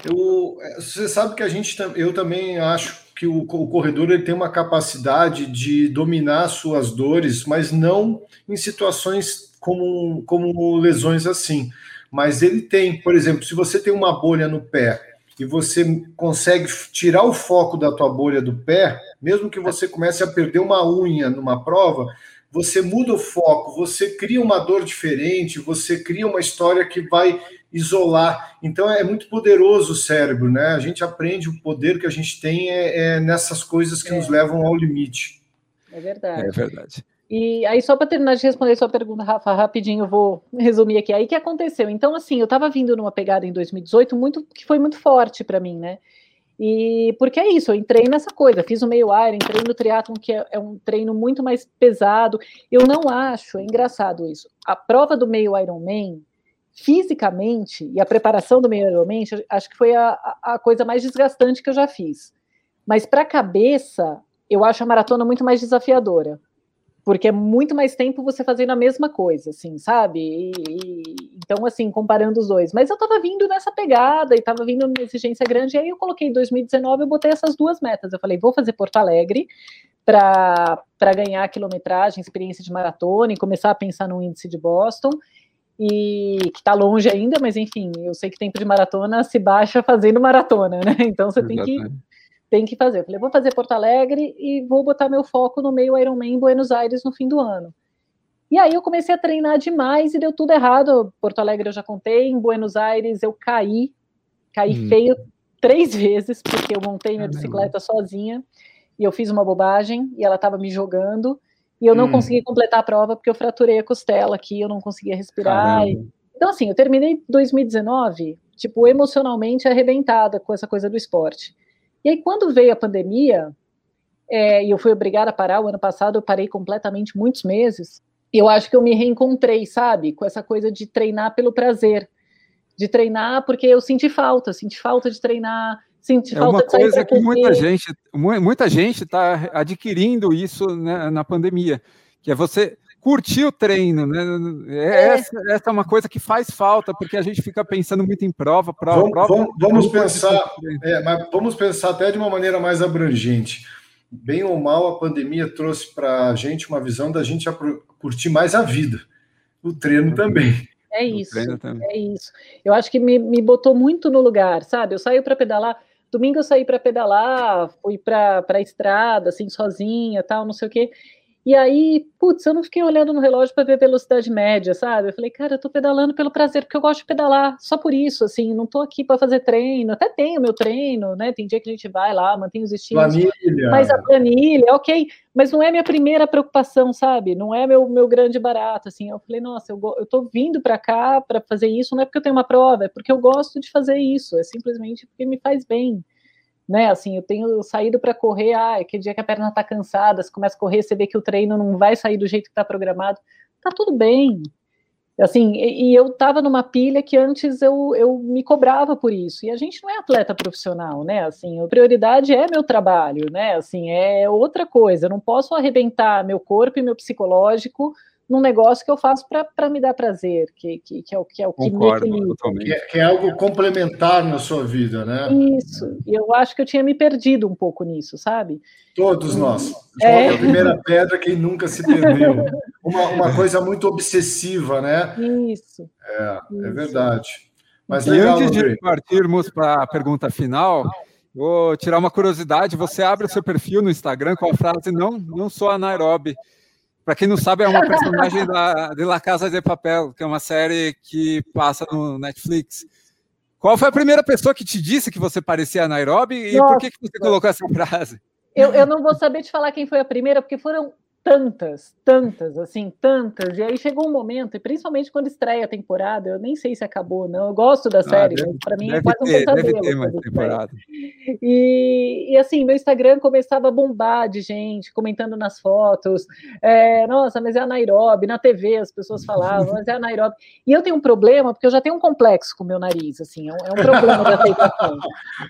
Eu, você sabe que a gente, eu também acho que o, o corredor ele tem uma capacidade de dominar suas dores, mas não em situações como, como lesões assim. Mas ele tem, por exemplo, se você tem uma bolha no pé e você consegue tirar o foco da tua bolha do pé, mesmo que você comece a perder uma unha numa prova, você muda o foco, você cria uma dor diferente, você cria uma história que vai isolar. Então é muito poderoso o cérebro, né? A gente aprende o poder que a gente tem é, é nessas coisas que é. nos levam ao limite. É verdade. É verdade. E aí, só para terminar de responder sua pergunta, Rafa, rapidinho, eu vou resumir aqui. Aí que aconteceu? Então, assim, eu estava vindo numa pegada em 2018 muito, que foi muito forte para mim, né? E porque é isso, eu entrei nessa coisa, fiz o meio Iron, entrei no triatlon, que é, é, um treino muito mais pesado. Eu não acho, é engraçado isso. A prova do meio Ironman, fisicamente, e a preparação do meio Ironman, acho que foi a, a coisa mais desgastante que eu já fiz. Mas para a cabeça, eu acho a maratona muito mais desafiadora porque é muito mais tempo você fazendo a mesma coisa, assim, sabe? E, e, então, assim, comparando os dois. Mas eu tava vindo nessa pegada e tava vindo numa exigência grande, e aí eu coloquei em 2019, eu botei essas duas metas. Eu falei, vou fazer Porto Alegre para ganhar quilometragem, experiência de maratona e começar a pensar no índice de Boston. E que está longe ainda, mas enfim, eu sei que tempo de maratona se baixa fazendo maratona, né? Então você Exatamente. tem que tem que fazer. Eu falei, vou fazer Porto Alegre e vou botar meu foco no meio Ironman em Buenos Aires no fim do ano. E aí eu comecei a treinar demais e deu tudo errado. Porto Alegre eu já contei, em Buenos Aires eu caí, caí hum. feio três vezes, porque eu montei minha bicicleta sozinha e eu fiz uma bobagem e ela estava me jogando e eu não hum. consegui completar a prova porque eu fraturei a costela aqui, eu não conseguia respirar. E... Então, assim, eu terminei 2019, tipo, emocionalmente arrebentada com essa coisa do esporte. E aí, quando veio a pandemia, é, e eu fui obrigada a parar, o ano passado eu parei completamente muitos meses, eu acho que eu me reencontrei, sabe, com essa coisa de treinar pelo prazer, de treinar porque eu senti falta, senti falta de treinar, senti é falta uma de coisa que muita gente, muita gente está adquirindo isso né, na pandemia, que é você curtir o treino, né? É, é. Essa, essa, é uma coisa que faz falta, porque a gente fica pensando muito em prova, prova, vamos, prova. Vamos, vamos pensar, é, mas vamos pensar até de uma maneira mais abrangente. Bem ou mal, a pandemia trouxe para a gente uma visão da gente curtir mais a vida. O treino uhum. também. É isso, é isso. Eu acho que me, me botou muito no lugar, sabe? Eu saí para pedalar, domingo eu saí para pedalar, fui para a estrada, assim, sozinha, tal, não sei o quê. E aí, putz, eu não fiquei olhando no relógio para ver velocidade média, sabe? Eu falei, cara, eu tô pedalando pelo prazer, porque eu gosto de pedalar, só por isso, assim, não tô aqui para fazer treino, até tenho meu treino, né? Tem dia que a gente vai lá, mantém os estilos. Planilha. Mas a planilha, ok, mas não é minha primeira preocupação, sabe? Não é meu, meu grande barato, assim. Eu falei, nossa, eu, eu tô vindo para cá para fazer isso, não é porque eu tenho uma prova, é porque eu gosto de fazer isso, é simplesmente porque me faz bem né? Assim, eu tenho saído para correr, ah, aquele dia que a perna está cansada, você começa a correr, você vê que o treino não vai sair do jeito que está programado, tá tudo bem. Assim, e, e eu estava numa pilha que antes eu, eu me cobrava por isso. E a gente não é atleta profissional, né? Assim, a prioridade é meu trabalho, né? Assim, é outra coisa. Eu não posso arrebentar meu corpo e meu psicológico num negócio que eu faço para me dar prazer, que, que, que, é o que é o que Concordo, me que é, que é algo complementar na sua vida, né? Isso. E eu acho que eu tinha me perdido um pouco nisso, sabe? Todos nós. É. A primeira pedra quem nunca se perdeu. Uma, uma coisa muito obsessiva, né? Isso. É, é Isso. é verdade. Mas e legal, antes de partirmos para a pergunta final, vou tirar uma curiosidade. Você abre o seu perfil no Instagram com a frase não, não sou a Nairobi. Para quem não sabe, é uma personagem da, de La Casa de Papel, que é uma série que passa no Netflix. Qual foi a primeira pessoa que te disse que você parecia a Nairobi e Nossa. por que, que você colocou essa frase? Eu, eu não vou saber te falar quem foi a primeira, porque foram tantas, tantas, assim, tantas. E aí chegou um momento, e principalmente quando estreia a temporada, eu nem sei se acabou, não. Eu gosto da ah, série, ah, para mim é quase ter, um pesadelo. Deve ter mais temporada. E, e, assim, meu Instagram começava a bombar de gente comentando nas fotos. É, Nossa, mas é a Nairobi. Na TV as pessoas falavam, mas é a Nairobi. E eu tenho um problema, porque eu já tenho um complexo com o meu nariz, assim, é um, é um problema de aceitação.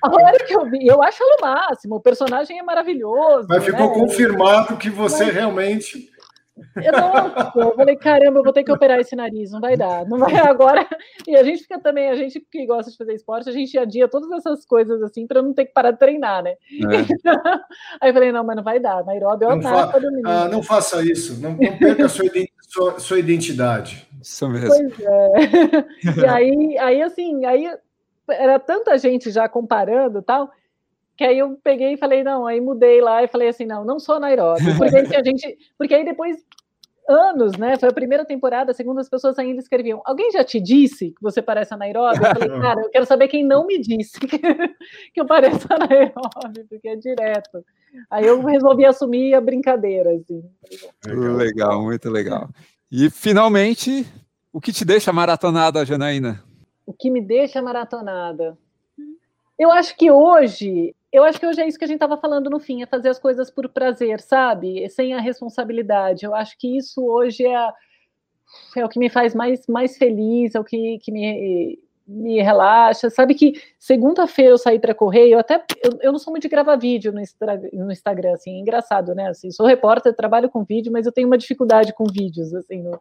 A hora que eu vi, eu acho ela o máximo, o personagem é maravilhoso. Mas ficou né? confirmado que você mas, realmente Eu, não, eu falei, caramba, eu vou ter que operar esse nariz, não vai dar, não vai agora. E a gente fica também, a gente que gosta de fazer esporte, a gente adia todas essas coisas assim para não ter que parar de treinar, né? É. Aí eu falei, não, mas não vai dar, Nairobi é o fa ah, Não faça isso, não, não perca a sua, sua, sua identidade. Isso mesmo. Pois é. E aí, aí, assim, aí era tanta gente já comparando tal, que aí eu peguei e falei, não, aí mudei lá e falei assim, não, não sou Nairobi. Porque, a gente, porque aí depois, anos, né? Foi a primeira temporada, segundo as pessoas ainda escreviam. Alguém já te disse que você parece a Nairobi? Eu falei, cara, eu quero saber quem não me disse que, que eu pareço a Nairobi, porque é direto. Aí eu resolvi assumir a brincadeira, assim. Legal, muito legal. E finalmente, o que te deixa maratonada, Janaína? O que me deixa maratonada? Eu acho que hoje eu acho que hoje é isso que a gente estava falando no fim, é fazer as coisas por prazer, sabe? Sem a responsabilidade. Eu acho que isso hoje é, é o que me faz mais, mais feliz, é o que, que me, me relaxa. Sabe que segunda-feira eu saí para correr, eu até eu, eu, não sou muito de gravar vídeo no, no Instagram, assim, é engraçado, né? Assim, sou repórter, trabalho com vídeo, mas eu tenho uma dificuldade com vídeos, assim, no,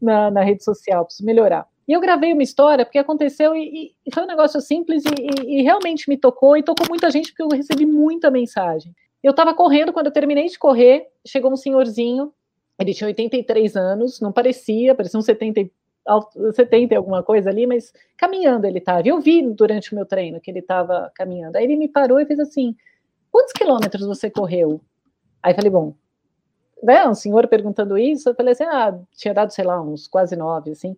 na, na rede social, preciso melhorar. E eu gravei uma história porque aconteceu e, e foi um negócio simples e, e, realmente me tocou e tocou muita gente porque eu recebi muita mensagem. Eu estava correndo, quando eu terminei de correr, chegou um senhorzinho, ele tinha 83 anos, não parecia, parecia uns 70, 70 e alguma coisa ali, mas caminhando ele estava. Eu vi durante o meu treino que ele estava caminhando. Aí ele me parou e fez assim: quantos quilômetros você correu? Aí falei, bom, né, um senhor perguntando isso, eu falei assim, ah, tinha dado, sei lá, uns quase nove, assim.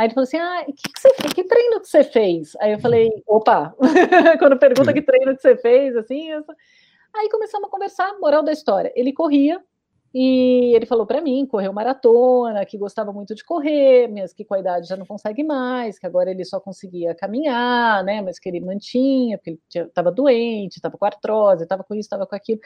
Aí ele falou assim: Ah, que, que, você, que treino que você fez? Aí eu falei: opa, quando pergunta que treino que você fez, assim. Eu... Aí começamos a conversar, moral da história. Ele corria e ele falou para mim: correu maratona, que gostava muito de correr, mas que com a idade já não consegue mais, que agora ele só conseguia caminhar, né? Mas que ele mantinha, porque ele estava doente, estava com artrose, estava com isso, estava com aquilo.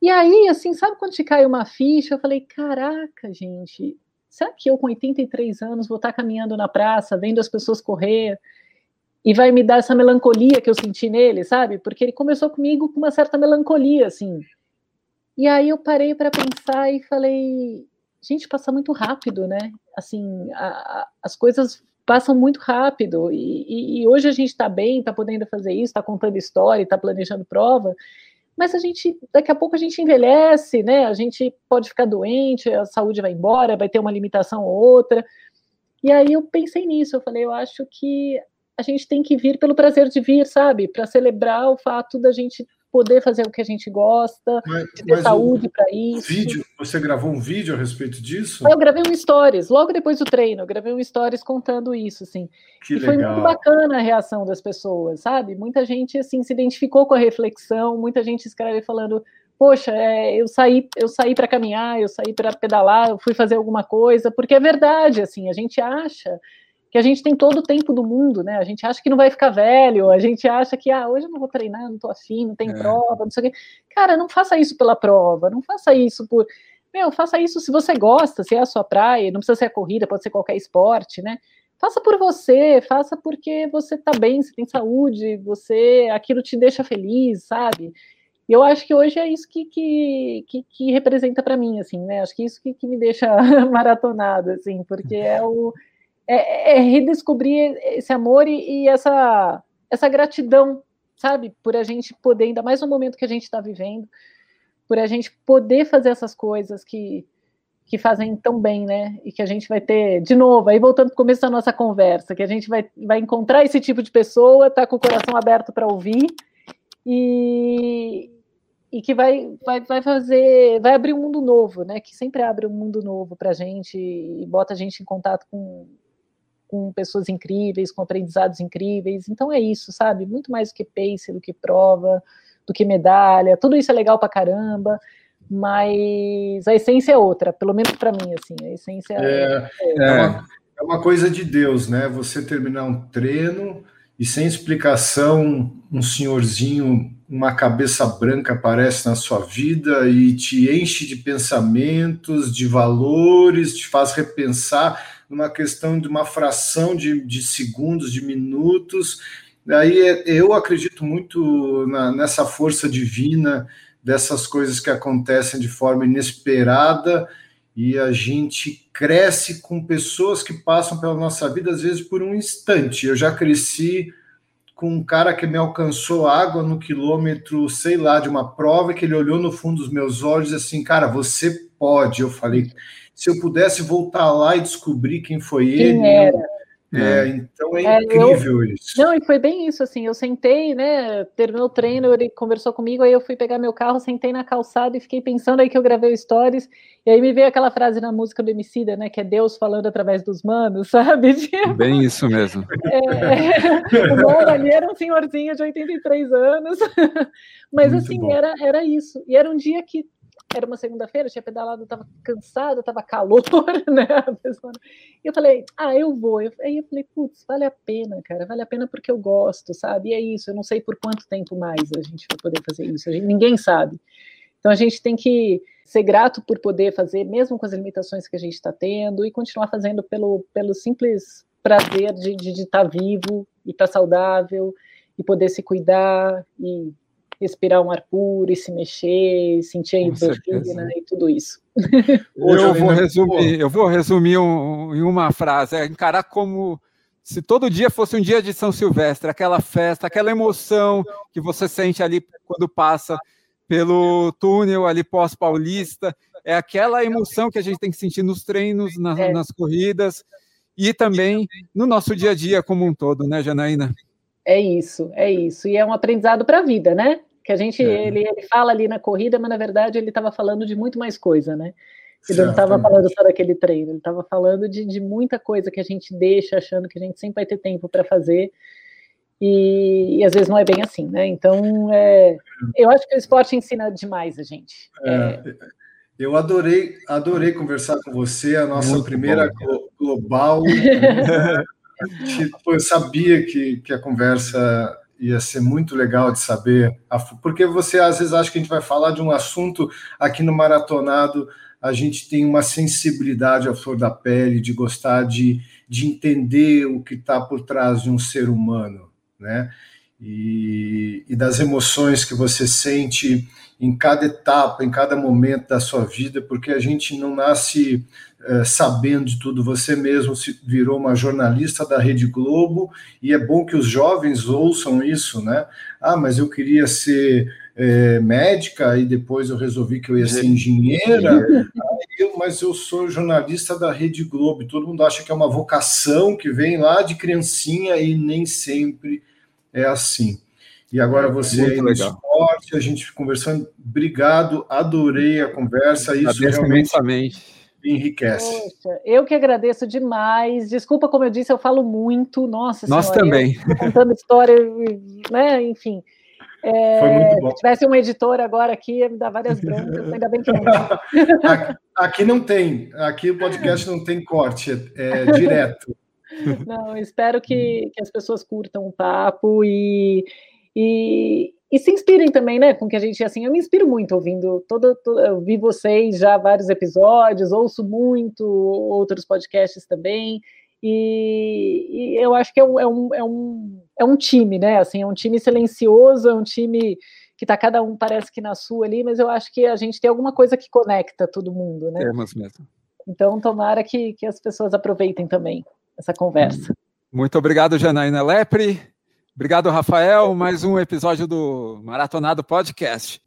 E aí, assim, sabe quando te cai uma ficha? Eu falei: caraca, gente, será que eu com 83 anos vou estar caminhando na praça, vendo as pessoas correr e vai me dar essa melancolia que eu senti nele, sabe? Porque ele começou comigo com uma certa melancolia, assim. E aí eu parei para pensar e falei, gente, passa muito rápido, né? Assim, a, a, as coisas passam muito rápido e, e, e hoje a gente está bem, está podendo fazer isso, está contando história, está planejando prova mas a gente, daqui a pouco a gente envelhece, né? A gente pode ficar doente, a saúde vai embora, vai ter uma limitação ou outra. E aí eu pensei nisso, eu falei, eu acho que a gente tem que vir pelo prazer de vir, sabe? Para celebrar o fato da gente poder fazer o que a gente gosta, mas, de ter saúde para isso. Vídeo, você gravou um vídeo a respeito disso? Eu gravei um stories, logo depois do treino, eu gravei um stories contando isso, assim. Que e legal. foi muito bacana a reação das pessoas, sabe? Muita gente assim se identificou com a reflexão, muita gente escreve falando poxa, é, eu saí, eu saí para caminhar, eu saí para pedalar, eu fui fazer alguma coisa, porque é verdade, assim, a gente acha que a gente tem todo o tempo do mundo, né? A gente acha que não vai ficar velho, a gente acha que, ah, hoje eu não vou treinar, não tô afim, não tem é. prova, não sei o quê. Cara, não faça isso pela prova, não faça isso por. Meu, faça isso se você gosta, se é a sua praia, não precisa ser a corrida, pode ser qualquer esporte, né? Faça por você, faça porque você tá bem, você tem saúde, você aquilo te deixa feliz, sabe? E eu acho que hoje é isso que, que, que, que representa para mim, assim, né? Acho que isso que, que me deixa maratonada, assim, porque é o é, é redescobrir esse amor e, e, essa, essa gratidão, sabe? Por a gente poder, ainda mais no momento que a gente está vivendo, por a gente poder fazer essas coisas que, que fazem tão bem, né? E que a gente vai ter, de novo, aí voltando para o começo da nossa conversa, que a gente vai, vai encontrar esse tipo de pessoa, tá com o coração aberto para ouvir e, e que vai, vai, vai fazer, vai abrir um mundo novo, né? Que sempre abre um mundo novo para a gente e bota a gente em contato com, com pessoas incríveis, com aprendizados incríveis. Então é isso, sabe? Muito mais do que pace, do que prova, do que medalha. Tudo isso é legal pra caramba, mas a essência é outra, pelo menos para mim, assim. A essência é, é, é, uma, é uma coisa de Deus, né? Você terminar um treino e sem explicação, um senhorzinho, uma cabeça branca aparece na sua vida e te enche de pensamentos, de valores, te faz repensar numa questão de uma fração de, de segundos, de minutos. Aí eu acredito muito na, nessa força divina, dessas coisas que acontecem de forma inesperada e a gente cresce com pessoas que passam pela nossa vida, às vezes por um instante. Eu já cresci com um cara que me alcançou água no quilômetro, sei lá, de uma prova, que ele olhou no fundo dos meus olhos assim, cara, você pode. Eu falei, se eu pudesse voltar lá e descobrir quem foi quem ele. Era? É, então é, é incrível eu, isso. Não, e foi bem isso, assim, eu sentei, né, terminou o treino, ele conversou comigo, aí eu fui pegar meu carro, sentei na calçada e fiquei pensando aí que eu gravei stories, e aí me veio aquela frase na música do Emicida, né, que é Deus falando através dos manos, sabe? Tipo, bem isso mesmo. É, o mano ali era um senhorzinho de 83 anos, mas Muito assim, era, era isso, e era um dia que era uma segunda-feira, tinha pedalado, estava cansado, estava calor, né? E eu falei, ah, eu vou. Aí eu falei, putz, vale a pena, cara, vale a pena porque eu gosto, sabe? E é isso, eu não sei por quanto tempo mais a gente vai poder fazer isso, gente, ninguém sabe. Então a gente tem que ser grato por poder fazer, mesmo com as limitações que a gente está tendo, e continuar fazendo pelo, pelo simples prazer de, de, de estar tá vivo e estar tá saudável e poder se cuidar e respirar um ar puro e se mexer, e sentir a endorfina e tudo isso. Eu vou resumir, eu vou resumir um, em uma frase, é encarar como se todo dia fosse um dia de São Silvestre, aquela festa, aquela emoção que você sente ali quando passa pelo túnel ali pós-paulista, é aquela emoção que a gente tem que sentir nos treinos, na, é. nas corridas e também no nosso dia a dia como um todo, né, Janaína? É isso, é isso. E é um aprendizado para a vida, né? Que a gente, é. ele, ele fala ali na corrida, mas na verdade ele estava falando de muito mais coisa, né? Ele certo. não estava falando só daquele treino, ele estava falando de, de muita coisa que a gente deixa achando que a gente sempre vai ter tempo para fazer. E, e, às vezes não é bem assim, né? Então, é, eu acho que o esporte ensina demais a gente. É, é. Eu adorei, adorei conversar com você, a nossa Muito primeira bom. global. eu sabia que, que a conversa ia ser muito legal de saber, porque você às vezes acha que a gente vai falar de um assunto aqui no Maratonado, a gente tem uma sensibilidade à flor da pele, de gostar de, de entender o que está por trás de um ser humano, né? E, e das emoções que você sente em cada etapa, em cada momento da sua vida, porque a gente não nasce é, sabendo de tudo. Você mesmo se virou uma jornalista da Rede Globo e é bom que os jovens ouçam isso, né? Ah, mas eu queria ser é, médica e depois eu resolvi que eu ia ser engenheira. eu, mas eu sou jornalista da Rede Globo. Todo mundo acha que é uma vocação que vem lá de criancinha e nem sempre é assim. E agora você Muito aí no esporte, a gente conversando. Obrigado, adorei a conversa. Isso Agradeço realmente enriquece. Poxa, eu que agradeço demais. Desculpa, como eu disse, eu falo muito. Nossa Nós senhora, também. Contando história, né? Enfim. É, Foi muito bom. Se tivesse uma editora agora aqui, ia me dar várias broncas, ainda bem que não. aqui, aqui não tem, aqui o podcast não tem corte, é, é direto. Não, espero que, que as pessoas curtam o papo e, e, e se inspirem também, né, com que a gente, assim, eu me inspiro muito ouvindo, todo, todo, eu vi vocês já vários episódios, ouço muito outros podcasts também, e, e eu acho que é um, é, um, é, um, é um time, né, assim, é um time silencioso, é um time que tá cada um parece que na sua ali, mas eu acho que a gente tem alguma coisa que conecta todo mundo, né? Mesmo. Então, tomara que, que as pessoas aproveitem também essa conversa. Muito obrigado, Janaína Lepre. Obrigado, Rafael. Mais um episódio do Maratonado Podcast.